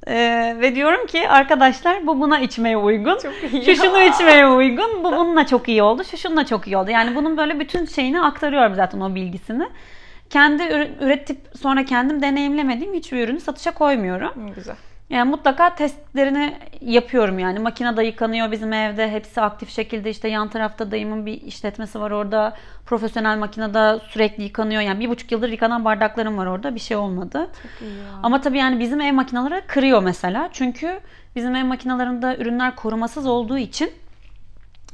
Speaker 2: Ee, ve diyorum ki arkadaşlar bu buna içmeye uygun. Çok iyi şu şunu içmeye uygun. Bu bununla çok iyi oldu. Şu şununla çok iyi oldu. Yani bunun böyle bütün şeyini aktarıyorum zaten o bilgisini. Kendi üretip sonra kendim deneyimlemediğim hiçbir ürünü satışa koymuyorum.
Speaker 1: Güzel.
Speaker 2: Yani mutlaka testlerini yapıyorum yani. Makinede yıkanıyor bizim evde. Hepsi aktif şekilde işte yan tarafta dayımın bir işletmesi var orada. Profesyonel makinede sürekli yıkanıyor. Yani bir buçuk yıldır yıkanan bardaklarım var orada. Bir şey olmadı. Ama tabii yani bizim ev makineleri kırıyor mesela. Çünkü bizim ev makinelerinde ürünler korumasız olduğu için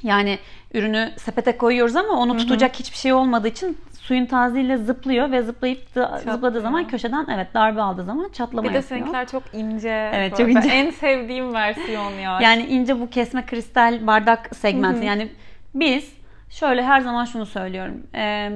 Speaker 2: yani ürünü sepete koyuyoruz ama onu tutacak hiçbir şey olmadığı için suyun taziyle zıplıyor ve zıplayıp da, zıpladığı zaman köşeden evet darbe aldığı zaman çatlama
Speaker 1: Bir de
Speaker 2: yapıyor.
Speaker 1: seninkiler çok ince.
Speaker 2: Evet, çok ince.
Speaker 1: En sevdiğim versiyon ya.
Speaker 2: Yani ince bu kesme kristal bardak segmenti. Yani biz şöyle her zaman şunu söylüyorum. Ee,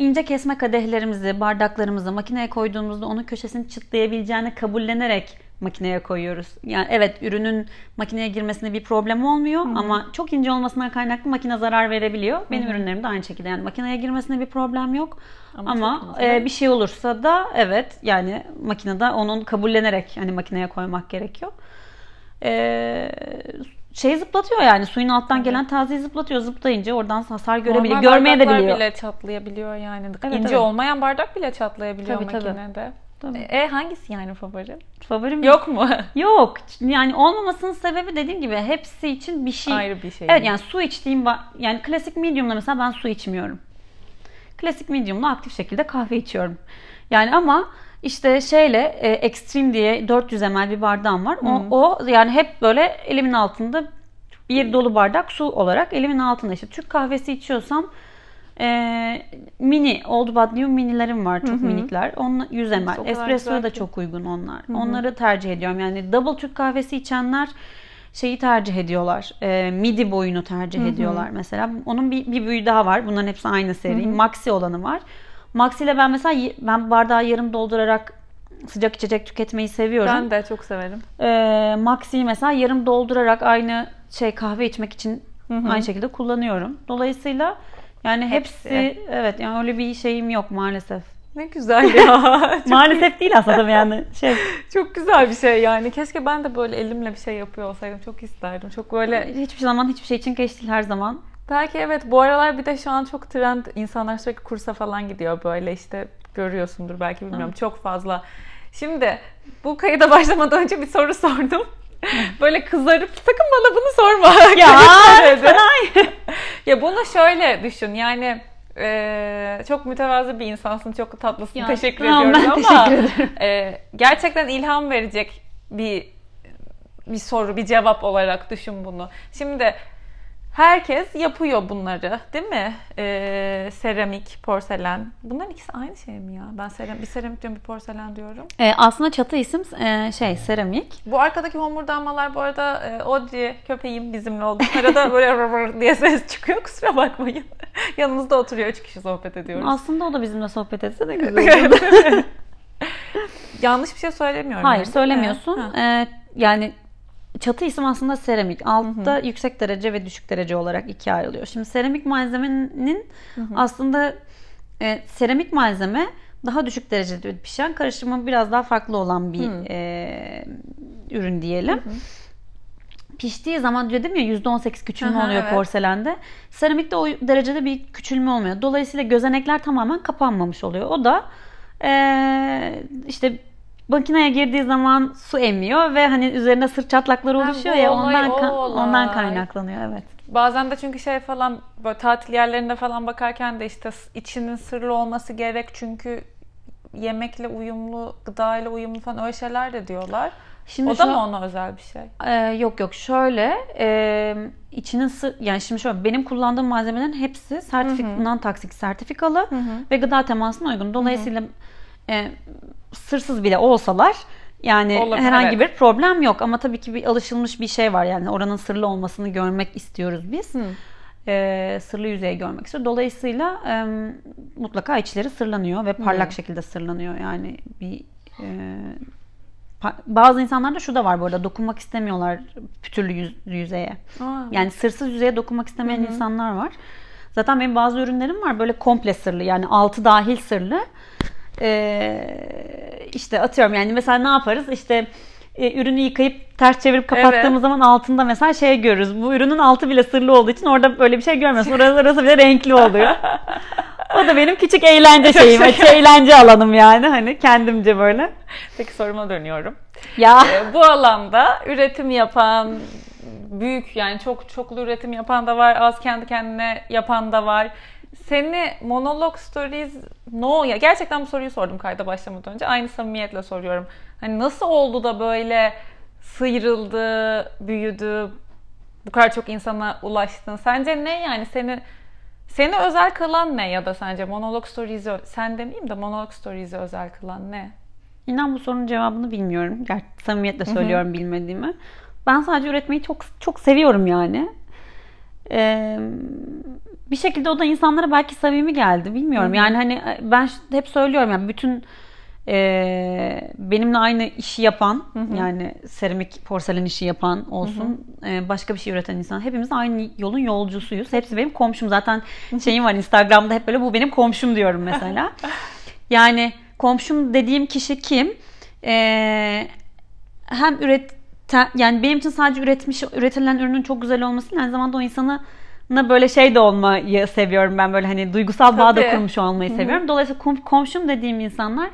Speaker 2: ince kesme kadehlerimizi, bardaklarımızı makineye koyduğumuzda onun köşesini çıtlayabileceğini kabullenerek makineye koyuyoruz. Yani evet ürünün makineye girmesinde bir problem olmuyor ama çok ince olmasından kaynaklı makine zarar verebiliyor. Benim ürünlerim de aynı şekilde yani makineye girmesinde bir problem yok.
Speaker 1: Ama
Speaker 2: Ama, e, bir şey olursa da evet yani makinede onun kabullenerek hani makineye koymak gerekiyor. Ee, şey zıplatıyor yani suyun alttan gelen tazeyi zıplatıyor. Zıplayınca oradan hasar görebiliyor.
Speaker 1: Normal
Speaker 2: Görmeye de biliyor.
Speaker 1: bile çatlayabiliyor yani.
Speaker 2: Evet,
Speaker 1: İnce
Speaker 2: evet.
Speaker 1: olmayan bardak bile çatlayabiliyor
Speaker 2: Tabii, tabii.
Speaker 1: makinede.
Speaker 2: Tabii.
Speaker 1: E hangisi yani favori?
Speaker 2: Favorim
Speaker 1: Yok mu?
Speaker 2: Yok. Yani olmamasının sebebi dediğim gibi hepsi için bir şey.
Speaker 1: Ayrı bir şey.
Speaker 2: Evet yani su içtiğim yani klasik medium'la mesela ben su içmiyorum. Klasik medium'la aktif şekilde kahve içiyorum. Yani ama işte şeyle e, Extreme diye 400 ml bir bardağım var. O, o yani hep böyle elimin altında bir dolu bardak su olarak elimin altında işte Türk kahvesi içiyorsam e, mini Old New minilerim var çok minikler. Onun 100
Speaker 1: o
Speaker 2: ml. Espresso'ya da çok uygun onlar. Onları tercih ediyorum. Yani double Türk kahvesi içenler şeyi tercih ediyorlar. E, midi boyunu tercih ediyorlar mesela. Onun bir, bir büyüğü daha var. Bunların hepsi aynı seri. Maxi olanı var. Maxi ile ben mesela ben bardağı yarım doldurarak sıcak içecek tüketmeyi seviyorum.
Speaker 1: Ben de çok severim.
Speaker 2: Ee, Maxi'yi mesela yarım doldurarak aynı şey kahve içmek için aynı şekilde kullanıyorum. Dolayısıyla yani hepsi,
Speaker 1: Hepsi.
Speaker 2: evet yani öyle bir şeyim yok maalesef.
Speaker 1: Ne güzel ya.
Speaker 2: Maalesef değil aslında yani şey.
Speaker 1: Çok güzel bir şey yani. Keşke ben de böyle elimle bir şey yapıyor olsaydım. Çok isterdim. Çok böyle
Speaker 2: Hiçbir zaman hiçbir şey için geç değil her zaman.
Speaker 1: Belki evet bu aralar bir de şu an çok trend insanlar sürekli kursa falan gidiyor böyle işte görüyorsundur belki bilmiyorum çok fazla. Şimdi bu kayıda başlamadan önce bir soru sordum. Böyle kızarıp sakın bana bunu sorma.
Speaker 2: Ya,
Speaker 1: ya bunu şöyle düşün yani e, çok mütevazı bir insansın çok tatlısın
Speaker 2: Ya,
Speaker 1: teşekkür
Speaker 2: tamam,
Speaker 1: ediyorum
Speaker 2: ben
Speaker 1: ama
Speaker 2: teşekkür ederim.
Speaker 1: e, gerçekten ilham verecek bir bir soru bir cevap olarak düşün bunu. Şimdi Herkes yapıyor bunları değil mi? Ee, seramik, porselen. Bunların ikisi aynı şey mi ya? Ben seram bir seramik diyorum bir porselen diyorum.
Speaker 2: Ee, aslında çatı isim e, şey seramik.
Speaker 1: Bu arkadaki homurdanmalar bu arada e, Audrey köpeğim bizimle oldu. Arada böyle rır rır diye ses çıkıyor kusura bakmayın. Yanımızda oturuyor üç kişi sohbet ediyoruz.
Speaker 2: Aslında o da bizimle sohbet etse de güzel.
Speaker 1: Yanlış bir şey söylemiyorum.
Speaker 2: Hayır
Speaker 1: yani,
Speaker 2: söylemiyorsun. Ee, yani çatı isim aslında seramik. Altta yüksek derece ve düşük derece olarak ikiye ayrılıyor. Şimdi seramik malzemenin aslında e, seramik malzeme daha düşük derecede pişen karışımı biraz daha farklı olan bir e, ürün diyelim. Piştiği zaman dedim ya %18 küçülme
Speaker 1: Aha,
Speaker 2: oluyor
Speaker 1: evet.
Speaker 2: porselende. Seramikte o derecede bir küçülme olmuyor. Dolayısıyla gözenekler tamamen kapanmamış oluyor. O da e, işte makineye girdiği zaman su emiyor ve hani üzerine sırt çatlakları oluşuyor ya
Speaker 1: olay
Speaker 2: ondan ka-
Speaker 1: olay.
Speaker 2: ondan kaynaklanıyor evet.
Speaker 1: Bazen de çünkü şey falan böyle tatil yerlerinde falan bakarken de işte içinin sırlı olması gerek çünkü yemekle uyumlu, gıdayla uyumlu falan öyle şeyler de diyorlar.
Speaker 2: Şimdi
Speaker 1: o da
Speaker 2: şu-
Speaker 1: mı ona özel bir şey?
Speaker 2: Ee, yok yok şöyle e, içinin sı- yani şimdi şöyle benim kullandığım malzemelerin hepsi sertifik non toksik sertifikalı ve gıda temasına uygun. Dolayısıyla e, sırsız bile olsalar yani
Speaker 1: Olabilir,
Speaker 2: herhangi
Speaker 1: evet.
Speaker 2: bir problem yok ama tabii ki bir alışılmış bir şey var yani oranın sırlı olmasını görmek istiyoruz biz. Ee, sırlı yüzeyi görmek istiyoruz. Dolayısıyla e, mutlaka içleri sırlanıyor ve parlak şekilde sırlanıyor yani bir e, Bazı insanlarda şu da var bu arada dokunmak istemiyorlar pütürlü yüz- yüzeye.
Speaker 1: Aa.
Speaker 2: Yani sırsız yüzeye dokunmak istemeyen insanlar var. Zaten benim bazı ürünlerim var böyle komple sırlı yani altı dahil sırlı. Ee, işte atıyorum yani mesela ne yaparız işte e, ürünü yıkayıp ters çevirip kapattığımız
Speaker 1: Evet.
Speaker 2: zaman altında mesela şey görürüz. Bu ürünün altı bile sırlı olduğu için orada böyle bir şey görmüyorsun. Orası, orası bile renkli oluyor. o da benim küçük eğlence şeyim. Açı eğlence alanım yani. Hani kendimce böyle.
Speaker 1: Peki soruma dönüyorum.
Speaker 2: Ya.
Speaker 1: Ee, bu alanda üretim yapan, büyük yani çok çoklu üretim yapan da var, az kendi kendine yapan da var. Seni monolog stories no ya gerçekten bu soruyu sordum kayda başlamadan önce. Aynı samimiyetle soruyorum. Hani nasıl oldu da böyle sıyrıldı, büyüdü, bu kadar çok insana ulaştın? Sence ne yani seni seni özel kılan ne ya da sence monolog stories'i sen demeyeyim de monolog stories'i özel kılan ne?
Speaker 2: İnan bu sorunun cevabını bilmiyorum. Gerçi samimiyetle söylüyorum bilmediğimi. Ben sadece üretmeyi çok çok seviyorum yani. Ee, bir şekilde o da insanlara belki samimi geldi. Bilmiyorum.
Speaker 1: Hı hı.
Speaker 2: Yani hani ben hep söylüyorum yani bütün e, benimle aynı işi yapan yani seramik porselen işi yapan olsun e, başka bir şey üreten insan hepimiz aynı yolun yolcusuyuz. Hepsi benim komşum. Zaten şeyim var Instagram'da hep böyle bu benim komşum diyorum mesela. yani komşum dediğim kişi kim? E, hem üreten yani benim için sadece üretmiş üretilen ürünün çok güzel olması aynı zamanda o insana böyle şey de olmayı seviyorum ben böyle hani duygusal bağ da kurmuş olmayı seviyorum. Dolayısıyla kom- komşum dediğim insanlar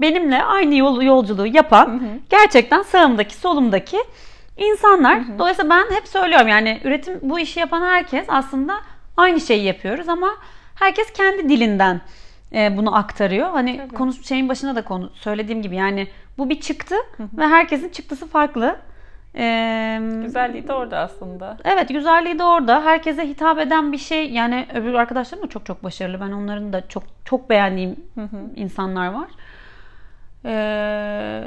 Speaker 2: benimle aynı yol, yolculuğu yapan gerçekten sağımdaki solumdaki insanlar. Dolayısıyla ben hep söylüyorum yani üretim bu işi yapan herkes aslında aynı şeyi yapıyoruz ama herkes kendi dilinden e, bunu aktarıyor. Hani
Speaker 1: Tabii.
Speaker 2: konu şeyin başında da konu söylediğim gibi yani bu bir çıktı ve herkesin çıktısı farklı. Ee,
Speaker 1: Güzelliği de orada aslında.
Speaker 2: Evet güzelliği de orada. Herkese hitap eden bir şey. Yani öbür arkadaşlarım da çok çok başarılı. Ben onların da çok çok beğendiğim insanlar var. Ee,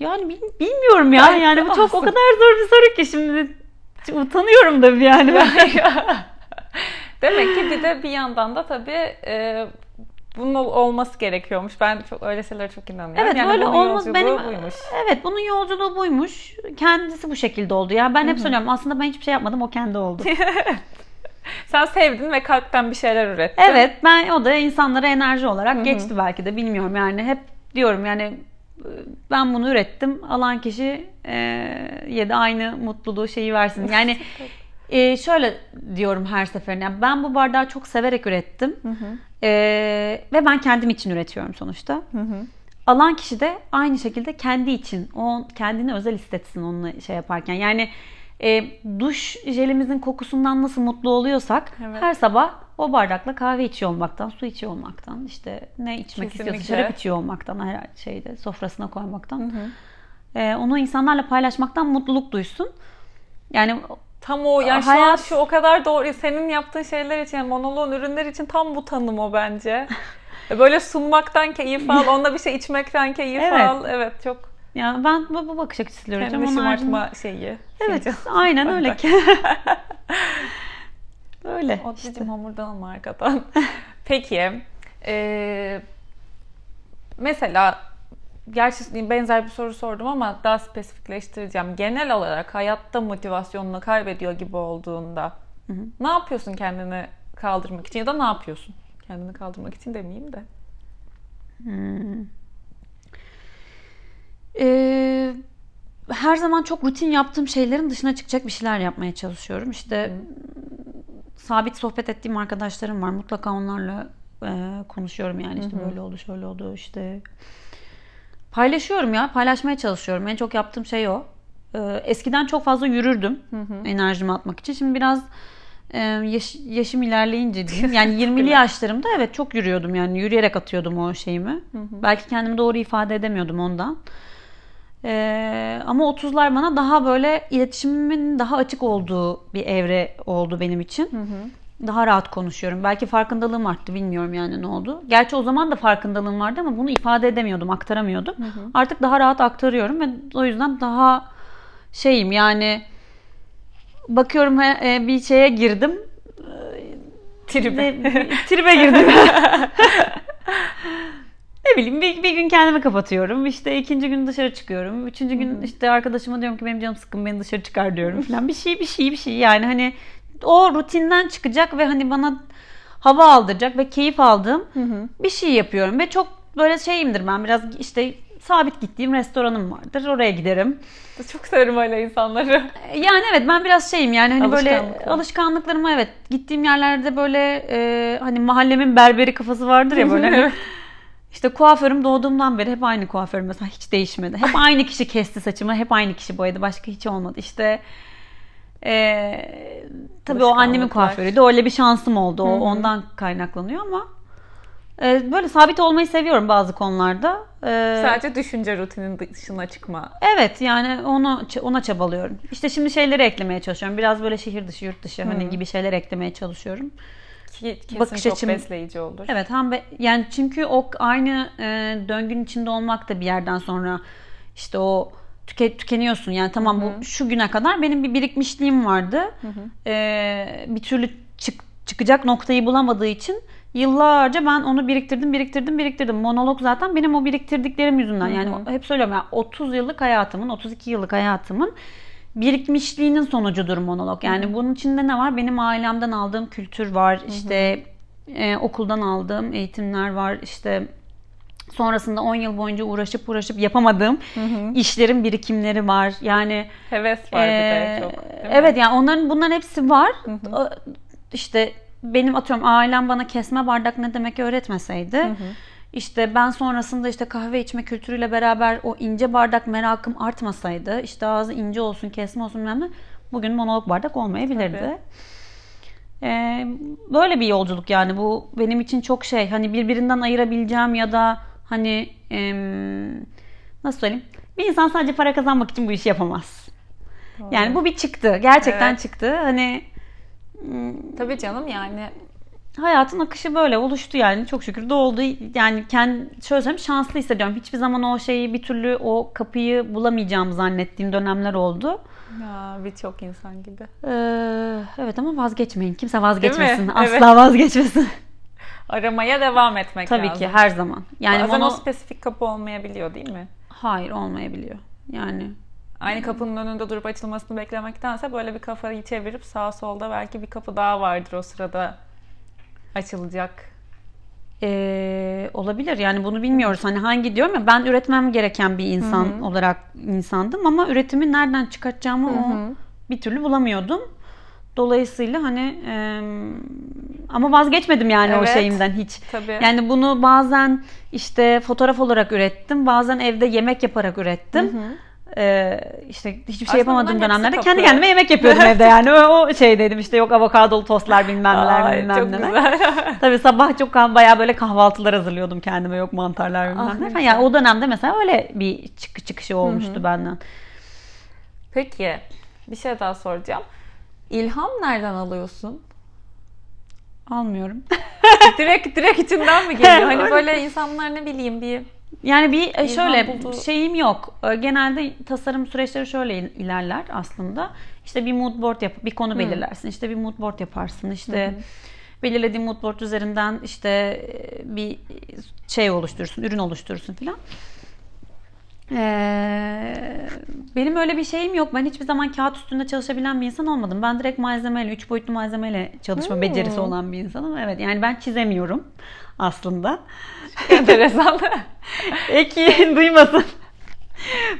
Speaker 2: yani bil- bilmiyorum ya.
Speaker 1: Evet,
Speaker 2: Yani bu çok o
Speaker 1: olsun.
Speaker 2: kadar zor bir soru ki şimdi utanıyorum da yani. Ben.
Speaker 1: Demek ki bir de bir yandan da tabii e, bunun ol- olması gerekiyormuş. Ben çok öyle şeylere çok inanıyorum.
Speaker 2: Evet
Speaker 1: yani
Speaker 2: böyle olmaz benim
Speaker 1: buymuş.
Speaker 2: evet bunun yolculuğu buymuş. Kendisi bu şekilde oldu. Ya ben hep söylüyorum aslında ben hiçbir şey yapmadım o kendi oldu.
Speaker 1: Sen sevdin ve kalpten bir şeyler ürettin.
Speaker 2: Evet ben o da insanlara enerji olarak geçti belki de bilmiyorum. Yani hep diyorum yani ben bunu ürettim. Alan kişi e, ya da aynı mutluluğu şeyi versin. Yani e, şöyle diyorum her seferinde yani ben bu bardağı çok severek ürettim E, ve ben kendim için üretiyorum sonuçta alan kişi de aynı şekilde kendi için o kendini özel hissetsin onunla şey yaparken yani e, duş jelimizin kokusundan nasıl mutlu oluyorsak
Speaker 1: Evet.
Speaker 2: her sabah o bardakla kahve içiyor olmaktan, su içiyor olmaktan, işte ne içmek istiyorsa
Speaker 1: Kesinlikle.
Speaker 2: şarap içiyor olmaktan, her şeyde sofrasına koymaktan. e, onu insanlarla paylaşmaktan mutluluk duysun. Yani
Speaker 1: Tam o yani şu an
Speaker 2: Hayat-
Speaker 1: şu o kadar doğru. Senin yaptığın şeyler için, yani monoloğun ürünler için tam bu tanım o bence. Böyle sunmaktan keyif al, onunla bir şey içmekten keyif
Speaker 2: Evet.
Speaker 1: al. Evet çok
Speaker 2: ya ben bu, bu bakış açısıyla üreteceğim.
Speaker 1: kendini şımartma
Speaker 2: haricinde-
Speaker 1: şeyi.
Speaker 2: Evet,
Speaker 1: fincan.
Speaker 2: aynen öyle ki. öyle.
Speaker 1: O
Speaker 2: işte.
Speaker 1: cicim homurdanma arkadan. Peki. e, mesela gerçi benzer bir soru sordum ama daha spesifikleştireceğim. Genel olarak hayatta motivasyonunu kaybediyor gibi olduğunda ne yapıyorsun kendini kaldırmak için ya da ne yapıyorsun? Kendini kaldırmak için demeyeyim de.
Speaker 2: Ee, her zaman çok rutin yaptığım şeylerin dışına çıkacak bir şeyler yapmaya çalışıyorum. İşte sabit sohbet ettiğim arkadaşlarım var. Mutlaka onlarla e, konuşuyorum yani işte böyle oldu, şöyle oldu işte. Paylaşıyorum ya, paylaşmaya çalışıyorum. En çok yaptığım şey o. Ee, eskiden çok fazla yürürdüm enerjimi atmak için. Şimdi biraz e, yaş- yaşım ilerleyince diyeyim. Yani 20'li yaşlarımda evet çok yürüyordum yani yürüyerek atıyordum o şeyimi. Belki kendimi doğru ifade edemiyordum ondan. Ee, ama 30'lar bana daha böyle iletişimimin daha açık olduğu bir evre oldu benim için. Daha rahat konuşuyorum. Belki farkındalığım arttı bilmiyorum yani ne oldu. Gerçi o zaman da farkındalığım vardı ama bunu ifade edemiyordum, aktaramıyordum. Artık daha rahat aktarıyorum ve o yüzden daha şeyim yani bakıyorum e, bir şeye girdim.
Speaker 1: Tribe.
Speaker 2: Ne- tribe girdim. ne bileyim bir, bir gün kendimi kapatıyorum. İşte ikinci gün dışarı çıkıyorum. Üçüncü gün işte arkadaşıma diyorum ki benim canım sıkkın beni dışarı çıkar diyorum falan. Bir şey bir şey bir şey yani hani o rutinden çıkacak ve hani bana hava aldıracak ve keyif aldığım bir şey yapıyorum ve çok böyle şeyimdir ben biraz işte sabit gittiğim restoranım vardır. Oraya giderim.
Speaker 1: Çok severim öyle insanları.
Speaker 2: Yani evet ben biraz şeyim yani hani böyle alışkanlıklarıma evet gittiğim yerlerde böyle e, hani mahallemin berberi kafası vardır ya böyle. hani işte kuaförüm doğduğumdan beri hep aynı kuaförüm mesela hiç değişmedi. Hep aynı kişi kesti saçımı, hep aynı kişi boyadı. Başka hiç olmadı. İşte e, tabii o annemin kuaförüydü. Öyle bir şansım oldu. O ondan kaynaklanıyor ama e, böyle sabit olmayı seviyorum bazı konularda. E,
Speaker 1: Sadece düşünce rutinin dışına çıkma.
Speaker 2: Evet yani onu ona çabalıyorum. İşte şimdi şeyleri eklemeye çalışıyorum. Biraz böyle şehir dışı, yurt dışı hani gibi şeyler eklemeye çalışıyorum.
Speaker 1: Ki kesin
Speaker 2: Bakış
Speaker 1: çok
Speaker 2: açım-
Speaker 1: besleyici olur.
Speaker 2: Evet hem be- yani çünkü o aynı e, döngünün içinde olmak da bir yerden sonra işte o tüke, tükeniyorsun. Yani tamam bu şu güne kadar benim bir birikmişliğim vardı. E, bir türlü çık, çıkacak noktayı bulamadığı için yıllarca ben onu biriktirdim, biriktirdim, biriktirdim. Monolog zaten benim o biriktirdiklerim yüzünden. Yani hep söylüyorum ya 30 yıllık hayatımın, 32 yıllık hayatımın birikmişliğinin sonucudur monolog. Yani bunun içinde ne var? Benim ailemden aldığım kültür var. İşte e, okuldan aldığım eğitimler var. İşte sonrasında 10 yıl boyunca uğraşıp uğraşıp yapamadığım işlerin birikimleri var. Yani
Speaker 1: Heves var bir de çok. mi?
Speaker 2: Evet yani onların bunların hepsi var. O- İşte benim atıyorum ailem bana kesme bardak ne demek öğretmeseydi. işte ben sonrasında işte kahve içme kültürüyle beraber o ince bardak merakım artmasaydı. işte ağzı ince olsun, kesme olsun ne. Bugün monolog bardak olmayabilirdi.
Speaker 1: Tabii.
Speaker 2: Ee, böyle bir yolculuk yani bu benim için çok şey hani birbirinden ayırabileceğim ya da hani em, nasıl söyleyeyim bir insan sadece para kazanmak için bu işi yapamaz. Yani bu bir çıktı. Gerçekten
Speaker 1: Evet.
Speaker 2: çıktı. Hani
Speaker 1: Tabii canım yani
Speaker 2: hayatın akışı böyle oluştu yani. Çok şükür de oldu. Yani kendi şöyle söyleyeyim şanslı hissediyorum. Hiçbir zaman o şeyi bir türlü o kapıyı bulamayacağımı zannettiğim dönemler oldu.
Speaker 1: ya birçok insan gibi.
Speaker 2: Ee, evet ama vazgeçmeyin. Kimse vazgeçmesin. Asla
Speaker 1: Evet.
Speaker 2: vazgeçmesin.
Speaker 1: Aramaya devam etmek
Speaker 2: Tabii
Speaker 1: lazım.
Speaker 2: ki her zaman. Yani
Speaker 1: Bazen
Speaker 2: mono-
Speaker 1: o spesifik kapı olmayabiliyor değil mi?
Speaker 2: hayır olmayabiliyor. Yani
Speaker 1: Aynı kapının önünde durup açılmasını beklemektense böyle bir kafayı çevirip sağa solda belki bir kapı daha vardır o sırada açılacak.
Speaker 2: Ee, olabilir yani bunu bilmiyoruz hani hangi diyorum ya ben üretmem gereken bir insan olarak insandım ama üretimi nereden çıkartacağımı o bir türlü bulamıyordum. Dolayısıyla hani e, ama vazgeçmedim yani o
Speaker 1: Evet.
Speaker 2: şeyimden hiç.
Speaker 1: Tabii.
Speaker 2: Yani bunu bazen işte fotoğraf olarak ürettim, bazen evde yemek yaparak ürettim. Ee, işte hiçbir şey
Speaker 1: Aslında
Speaker 2: yapamadığım dönemlerde
Speaker 1: kapı.
Speaker 2: kendi kendime yemek yapıyordum evde yani. O, o şey dedim işte yok avokadolu tostlar bilmem neler
Speaker 1: Ay,
Speaker 2: bilmem
Speaker 1: çok
Speaker 2: neler.
Speaker 1: güzel.
Speaker 2: Tabii sabah çok bayağı böyle kahvaltılar hazırlıyordum kendime. Yok mantarlar bilmem
Speaker 1: Ah,
Speaker 2: ne
Speaker 1: ne
Speaker 2: falan. Yani o dönemde mesela öyle bir çık çıkışı olmuştu benden.
Speaker 1: Peki bir şey daha soracağım. İlham nereden alıyorsun?
Speaker 2: Almıyorum.
Speaker 1: direkt direkt içinden mi geliyor? Hani böyle insanlar ne bileyim bir
Speaker 2: Yani bir e,
Speaker 1: İlham
Speaker 2: şöyle
Speaker 1: bulduğu-
Speaker 2: şeyim yok. E, Genelde tasarım süreçleri şöyle il- ilerler aslında. İşte bir mood board yap, bir konu belirlersin. İşte bir mood board yaparsın. İşte belirlediğin mood board üzerinden işte e, bir şey oluşturursun, ürün oluşturursun filan. Ee, benim öyle bir şeyim yok. Ben hiçbir zaman kağıt üstünde çalışabilen bir insan olmadım. Ben direkt malzemeyle, üç boyutlu malzemeyle çalışma becerisi olan bir insanım. Evet yani ben çizemiyorum aslında.
Speaker 1: enteresan.
Speaker 2: Eki duymasın.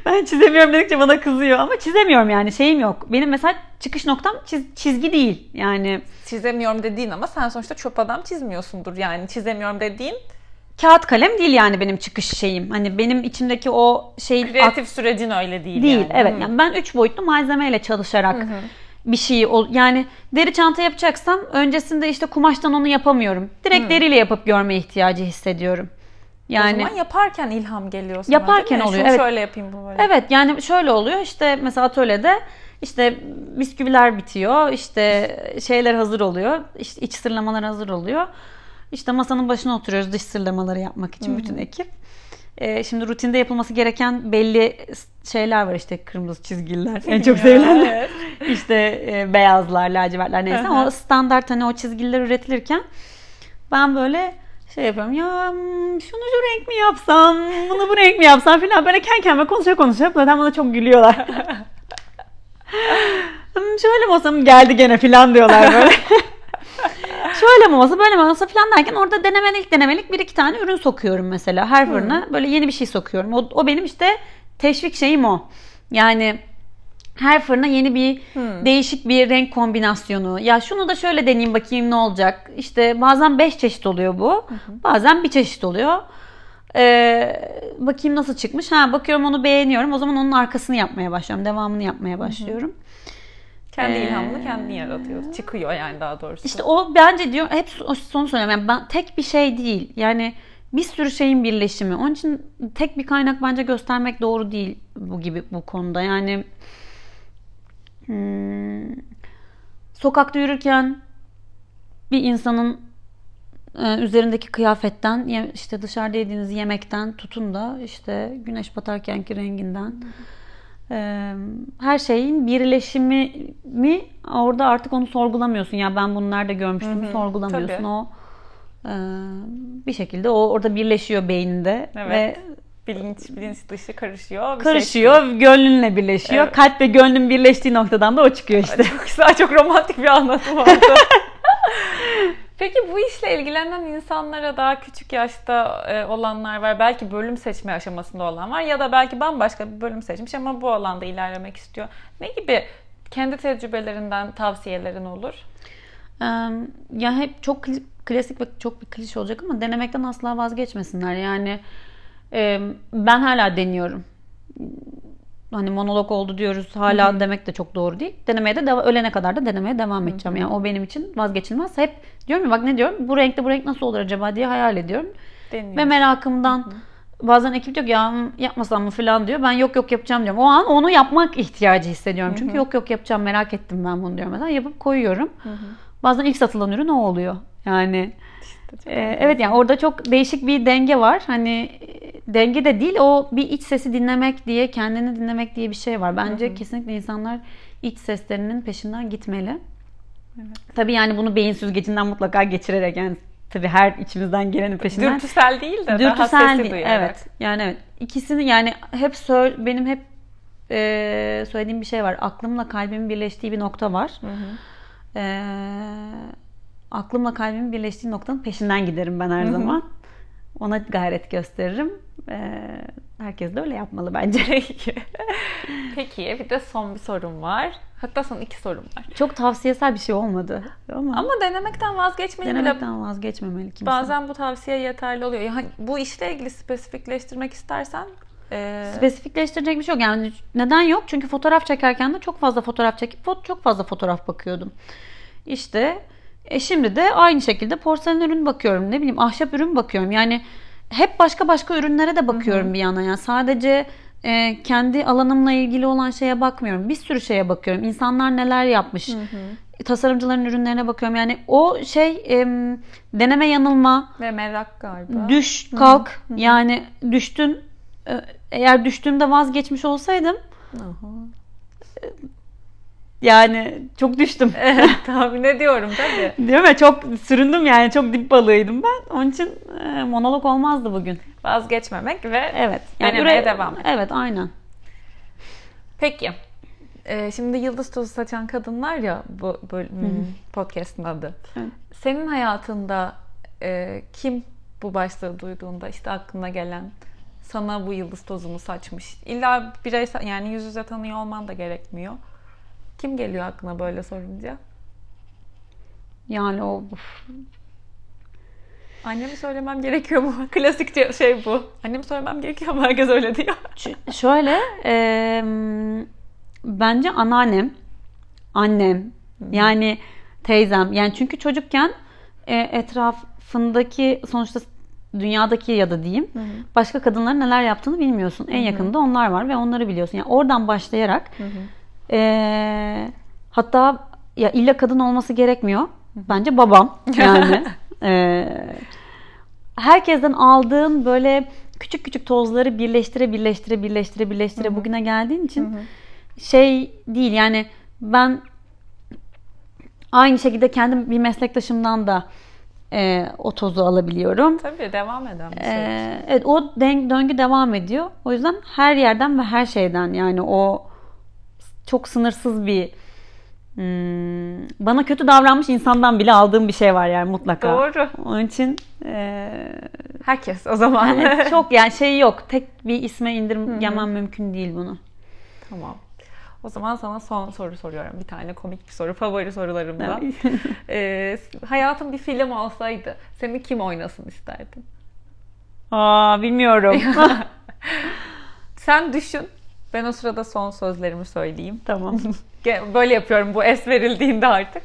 Speaker 2: Ben çizemiyorum dedikçe bana kızıyor ama çizemiyorum yani şeyim yok. Benim mesela çıkış noktam çiz- çizgi değil. Yani
Speaker 1: çizemiyorum dediğin ama sen sonuçta çöp adam çizmiyorsundur yani. Çizemiyorum dediğin
Speaker 2: kağıt kalem değil yani benim çıkış şeyim. Hani benim içimdeki o şeyin
Speaker 1: kreatif sürecin öyle değil,
Speaker 2: değil.
Speaker 1: yani.
Speaker 2: Evet
Speaker 1: Hı.
Speaker 2: yani ben üç boyutlu malzemeyle çalışarak bir şeyi ol yani deri çanta yapacaksam öncesinde işte kumaştan onu yapamıyorum. Direkt deriyle yapıp görme ihtiyacı hissediyorum. Yani
Speaker 1: o zaman yaparken ilham geliyor sana
Speaker 2: Yaparken oluyor,
Speaker 1: Şunu
Speaker 2: evet.
Speaker 1: şöyle yapayım bu böyle.
Speaker 2: Evet yani şöyle oluyor işte mesela atölyede işte bisküviler bitiyor işte şeyler hazır oluyor işte iç sırlamalar hazır oluyor. İşte masanın başına oturuyoruz dış sırlamaları yapmak için bütün ekip. Ee, şimdi rutinde yapılması gereken belli şeyler var işte kırmızı çizgiler en çok sevilenler. işte e, beyazlar, lacivertler neyse
Speaker 1: Hı hı.
Speaker 2: o standart hani o çizgiler üretilirken ben böyle şey yapıyorum ya hmm, şunu şu renk mi yapsam bunu bu renk mi yapsam filan böyle kendi kendime konuşa konuşa zaten bana çok gülüyorlar. Hmm, Şöyle mi olsam geldi gene filan diyorlar böyle. Şöyle mi olsa böyle mi olsa falan derken orada denemelik denemelik bir iki tane ürün sokuyorum mesela her fırına. Böyle yeni bir şey sokuyorum. O, o benim işte teşvik şeyim o. Yani her fırına yeni bir değişik bir renk kombinasyonu. Ya şunu da şöyle deneyeyim bakayım ne olacak. İşte bazen 5 çeşit oluyor bu. Bazen bir çeşit oluyor. Ee, bakayım nasıl çıkmış. Ha bakıyorum onu beğeniyorum. O zaman onun arkasını yapmaya başlıyorum. Devamını yapmaya başlıyorum.
Speaker 1: Kendi
Speaker 2: Ee,
Speaker 1: ilhamını kendin yaratıyor. Çıkıyor yani daha doğrusu.
Speaker 2: İşte o bence diyor hep sonu söylüyorum. Yani ben tek bir şey değil. Yani bir sürü şeyin birleşimi. Onun için tek bir kaynak bence göstermek doğru değil bu gibi bu konuda. Yani hmm, sokakta yürürken bir insanın e, üzerindeki kıyafetten işte dışarıda yediğiniz yemekten tutun da işte güneş batarkenki renginden e, her şeyin birleşimi mi orada artık onu sorgulamıyorsun ya ben bunu nerede görmüştüm
Speaker 1: Hı hı,
Speaker 2: sorgulamıyorsun
Speaker 1: tabii.
Speaker 2: o bir şekilde o orada birleşiyor beyninde
Speaker 1: Evet.
Speaker 2: ve
Speaker 1: bilinç bilinç dışı karışıyor. bir
Speaker 2: karışıyor gönlünle birleşiyor
Speaker 1: Evet.
Speaker 2: kalp ve gönlün birleştiği noktadan da o çıkıyor işte.
Speaker 1: Çok güzel, çok romantik bir anlatım oldu. Peki bu işle ilgilenen insanlara daha küçük yaşta e, olanlar var. Belki bölüm seçme aşamasında olan var ya da belki bambaşka bir bölüm seçmiş ama bu alanda ilerlemek istiyor. Ne gibi kendi tecrübelerinden tavsiyelerin olur?
Speaker 2: Ya hep çok klasik ve çok bir klişe olacak ama denemekten asla vazgeçmesinler. Yani ben hala deniyorum. Hani monolog oldu diyoruz. Hala demek de çok doğru değil. Denemeye de deva- ölene kadar da denemeye devam edeceğim. Yani o benim için vazgeçilmez. Hep diyorum ya bak ne diyorum? Bu renkte bu renk nasıl olur acaba diye hayal ediyorum.
Speaker 1: Deniyoruz.
Speaker 2: Ve merakımdan bazen ekip diyor ki ya yapmasam mı falan diyor. Ben yok yok yapacağım diyorum. O an onu yapmak ihtiyacı hissediyorum. Çünkü yok yok yapacağım merak ettim ben bunu diyorum. Mesela yapıp koyuyorum. Bazen ilk satılan ürün o oluyor. Yani
Speaker 1: çok
Speaker 2: e, evet yani orada çok değişik bir denge var. Hani denge de değil o bir iç sesi dinlemek diye kendini dinlemek diye bir şey var. Bence kesinlikle insanlar iç seslerinin peşinden gitmeli. Tabii yani bunu beyin süzgecinden mutlaka geçirerek yani tabii her içimizden gelenin peşinden
Speaker 1: Dürtüsel değil de daha
Speaker 2: Dürtüsel
Speaker 1: sesi
Speaker 2: değil.
Speaker 1: duyarak.
Speaker 2: Evet. Yani evet. İkisini yani hep söyle, benim hep e, söylediğim bir şey var. Aklımla kalbimin birleştiği bir nokta var. E, aklımla kalbimin birleştiği noktanın peşinden giderim ben her zaman. Ona gayret gösteririm. E, herkes de öyle yapmalı bence.
Speaker 1: Peki. Peki bir de son bir sorum var. Hatta son iki sorum var.
Speaker 2: Çok tavsiyesel bir şey olmadı. Ama,
Speaker 1: Ama denemekten vazgeçmeyin bile
Speaker 2: denemekten vazgeçmemeli kimse.
Speaker 1: Bazen bu tavsiye yeterli oluyor. Yani bu işle ilgili spesifikleştirmek istersen e,
Speaker 2: Spesifikleştirecek bir şey yok. Yani neden yok? Çünkü fotoğraf çekerken de çok fazla fotoğraf çekip çok fazla fotoğraf bakıyordum. İşte e şimdi de aynı şekilde porselen ürün bakıyorum. Ne bileyim ahşap ürün bakıyorum. Yani hep başka başka ürünlere de bakıyorum bir yana. Yani sadece e, kendi alanımla ilgili olan şeye bakmıyorum. Bir sürü şeye bakıyorum. İnsanlar neler yapmış. Tasarımcıların ürünlerine bakıyorum. Yani o şey em, deneme yanılma,
Speaker 1: ve merak galiba.
Speaker 2: Düş, kalk. Yani düştün. Ee, Eğer düştüğümde vazgeçmiş olsaydım yani çok düştüm.
Speaker 1: Evet, tahmin ediyorum tabii.
Speaker 2: Değil mi? Çok süründüm yani. Çok dip balığıydım ben. Onun için e, monolog olmazdı bugün.
Speaker 1: Vazgeçmemek ve
Speaker 2: Evet.
Speaker 1: denemeye
Speaker 2: üre-
Speaker 1: devam.
Speaker 2: Evet aynen.
Speaker 1: Peki. e, şimdi yıldız tozu saçan kadınlar ya bu bölüm, podcast'ın adı.
Speaker 2: Evet.
Speaker 1: Senin hayatında e, kim bu başlığı duyduğunda işte aklına gelen sana bu yıldız tozunu saçmış. İlla bireysel yani yüz yüze tanıyor olman da gerekmiyor. Kim geliyor aklına böyle sorunca?
Speaker 2: Yani o uf.
Speaker 1: Annemi söylemem gerekiyor mu? Klasik şey bu. Annemi söylemem gerekiyor mu? Herkes öyle diyor.
Speaker 2: Ş- şöyle e, bence anneannem, annem, yani teyzem. Yani çünkü çocukken e, etrafındaki sonuçta dünyadaki ya da diyeyim başka kadınların neler yaptığını bilmiyorsun. En yakında onlar var ve onları biliyorsun. Yani oradan başlayarak e, hatta ya illa kadın olması gerekmiyor. Bence babam yani. e, herkesten aldığın böyle küçük küçük tozları birleştire birleştire birleştire birleştire bugüne geldiğin için şey değil yani ben aynı şekilde kendim bir meslektaşımdan da e, o tozu alabiliyorum.
Speaker 1: Tabii devam eden bir şey.
Speaker 2: Ee, evet o den- döngü devam ediyor. O yüzden her yerden ve her şeyden yani o çok sınırsız bir Hmm, bana kötü davranmış insandan bile aldığım bir şey var yani mutlaka.
Speaker 1: Doğru.
Speaker 2: Onun için e,
Speaker 1: Herkes o zaman.
Speaker 2: yani çok yani şey yok. Tek bir isme indirgemem mümkün değil bunu.
Speaker 1: Tamam. O zaman sana son soru soruyorum. Bir tane komik bir soru. Favori sorularımdan. Ee, hayatın bir film olsaydı seni kim oynasın isterdin?
Speaker 2: Aa bilmiyorum.
Speaker 1: Sen düşün. Ben o sırada son sözlerimi söyleyeyim.
Speaker 2: tamam.
Speaker 1: Böyle yapıyorum bu es verildiğinde artık.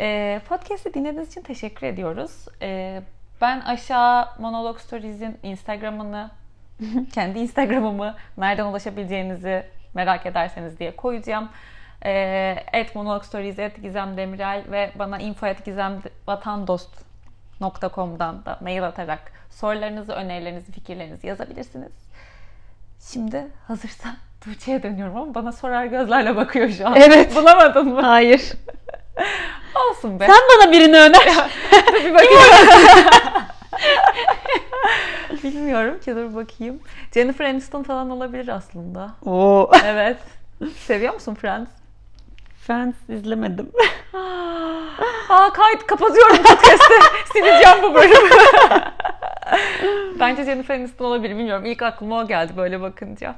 Speaker 1: Ee, podcast'i dinlediğiniz için teşekkür ediyoruz. Ee, ben aşağı Monolog Stories'in Instagram'ını, kendi Instagram'ımı nereden ulaşabileceğinizi merak ederseniz diye koyacağım. Ee, at Monolog Stories, at Gizem Demirel ve bana info at gizemvatandost.com'dan da mail atarak sorularınızı, önerilerinizi, fikirlerinizi yazabilirsiniz. Şimdi hazırsan Tuğçe'ye dönüyorum ama bana sorar gözlerle bakıyor şu an.
Speaker 2: Evet.
Speaker 1: Bulamadın mı?
Speaker 2: Hayır.
Speaker 1: Olsun be.
Speaker 2: Sen bana birini öner.
Speaker 1: bir bakayım. Bilmiyorum ki dur bakayım. Jennifer Aniston falan olabilir aslında.
Speaker 2: Oo.
Speaker 1: Evet. Seviyor musun Friends?
Speaker 2: Friends izlemedim.
Speaker 1: Aa kayıt kapatıyorum podcast'ı. Sileceğim bu bölümü. Bence Jennifer Aniston olabilir. Bilmiyorum. İlk aklıma o geldi böyle bakınca.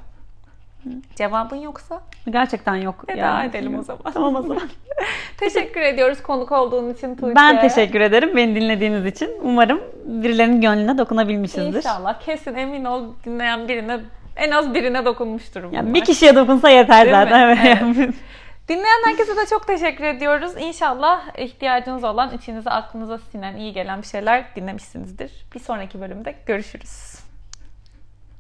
Speaker 1: Cevabın yoksa
Speaker 2: Gerçekten yok.
Speaker 1: veda
Speaker 2: yani.
Speaker 1: edelim o zaman.
Speaker 2: Tamam o zaman.
Speaker 1: teşekkür ediyoruz konuk olduğun için Tuğçe.
Speaker 2: Ben teşekkür ederim beni dinlediğiniz için. Umarım birilerinin gönlüne dokunabilmişizdir.
Speaker 1: İnşallah. Kesin emin ol dinleyen birine en az birine dokunmuştur.
Speaker 2: Yani bir kişiye dokunsa yeter
Speaker 1: Değil mi?
Speaker 2: zaten. Evet.
Speaker 1: Evet. Dinleyen herkese de çok teşekkür ediyoruz. İnşallah ihtiyacınız olan, içinize aklınıza sinen, iyi gelen bir şeyler dinlemişsinizdir. Bir sonraki bölümde görüşürüz.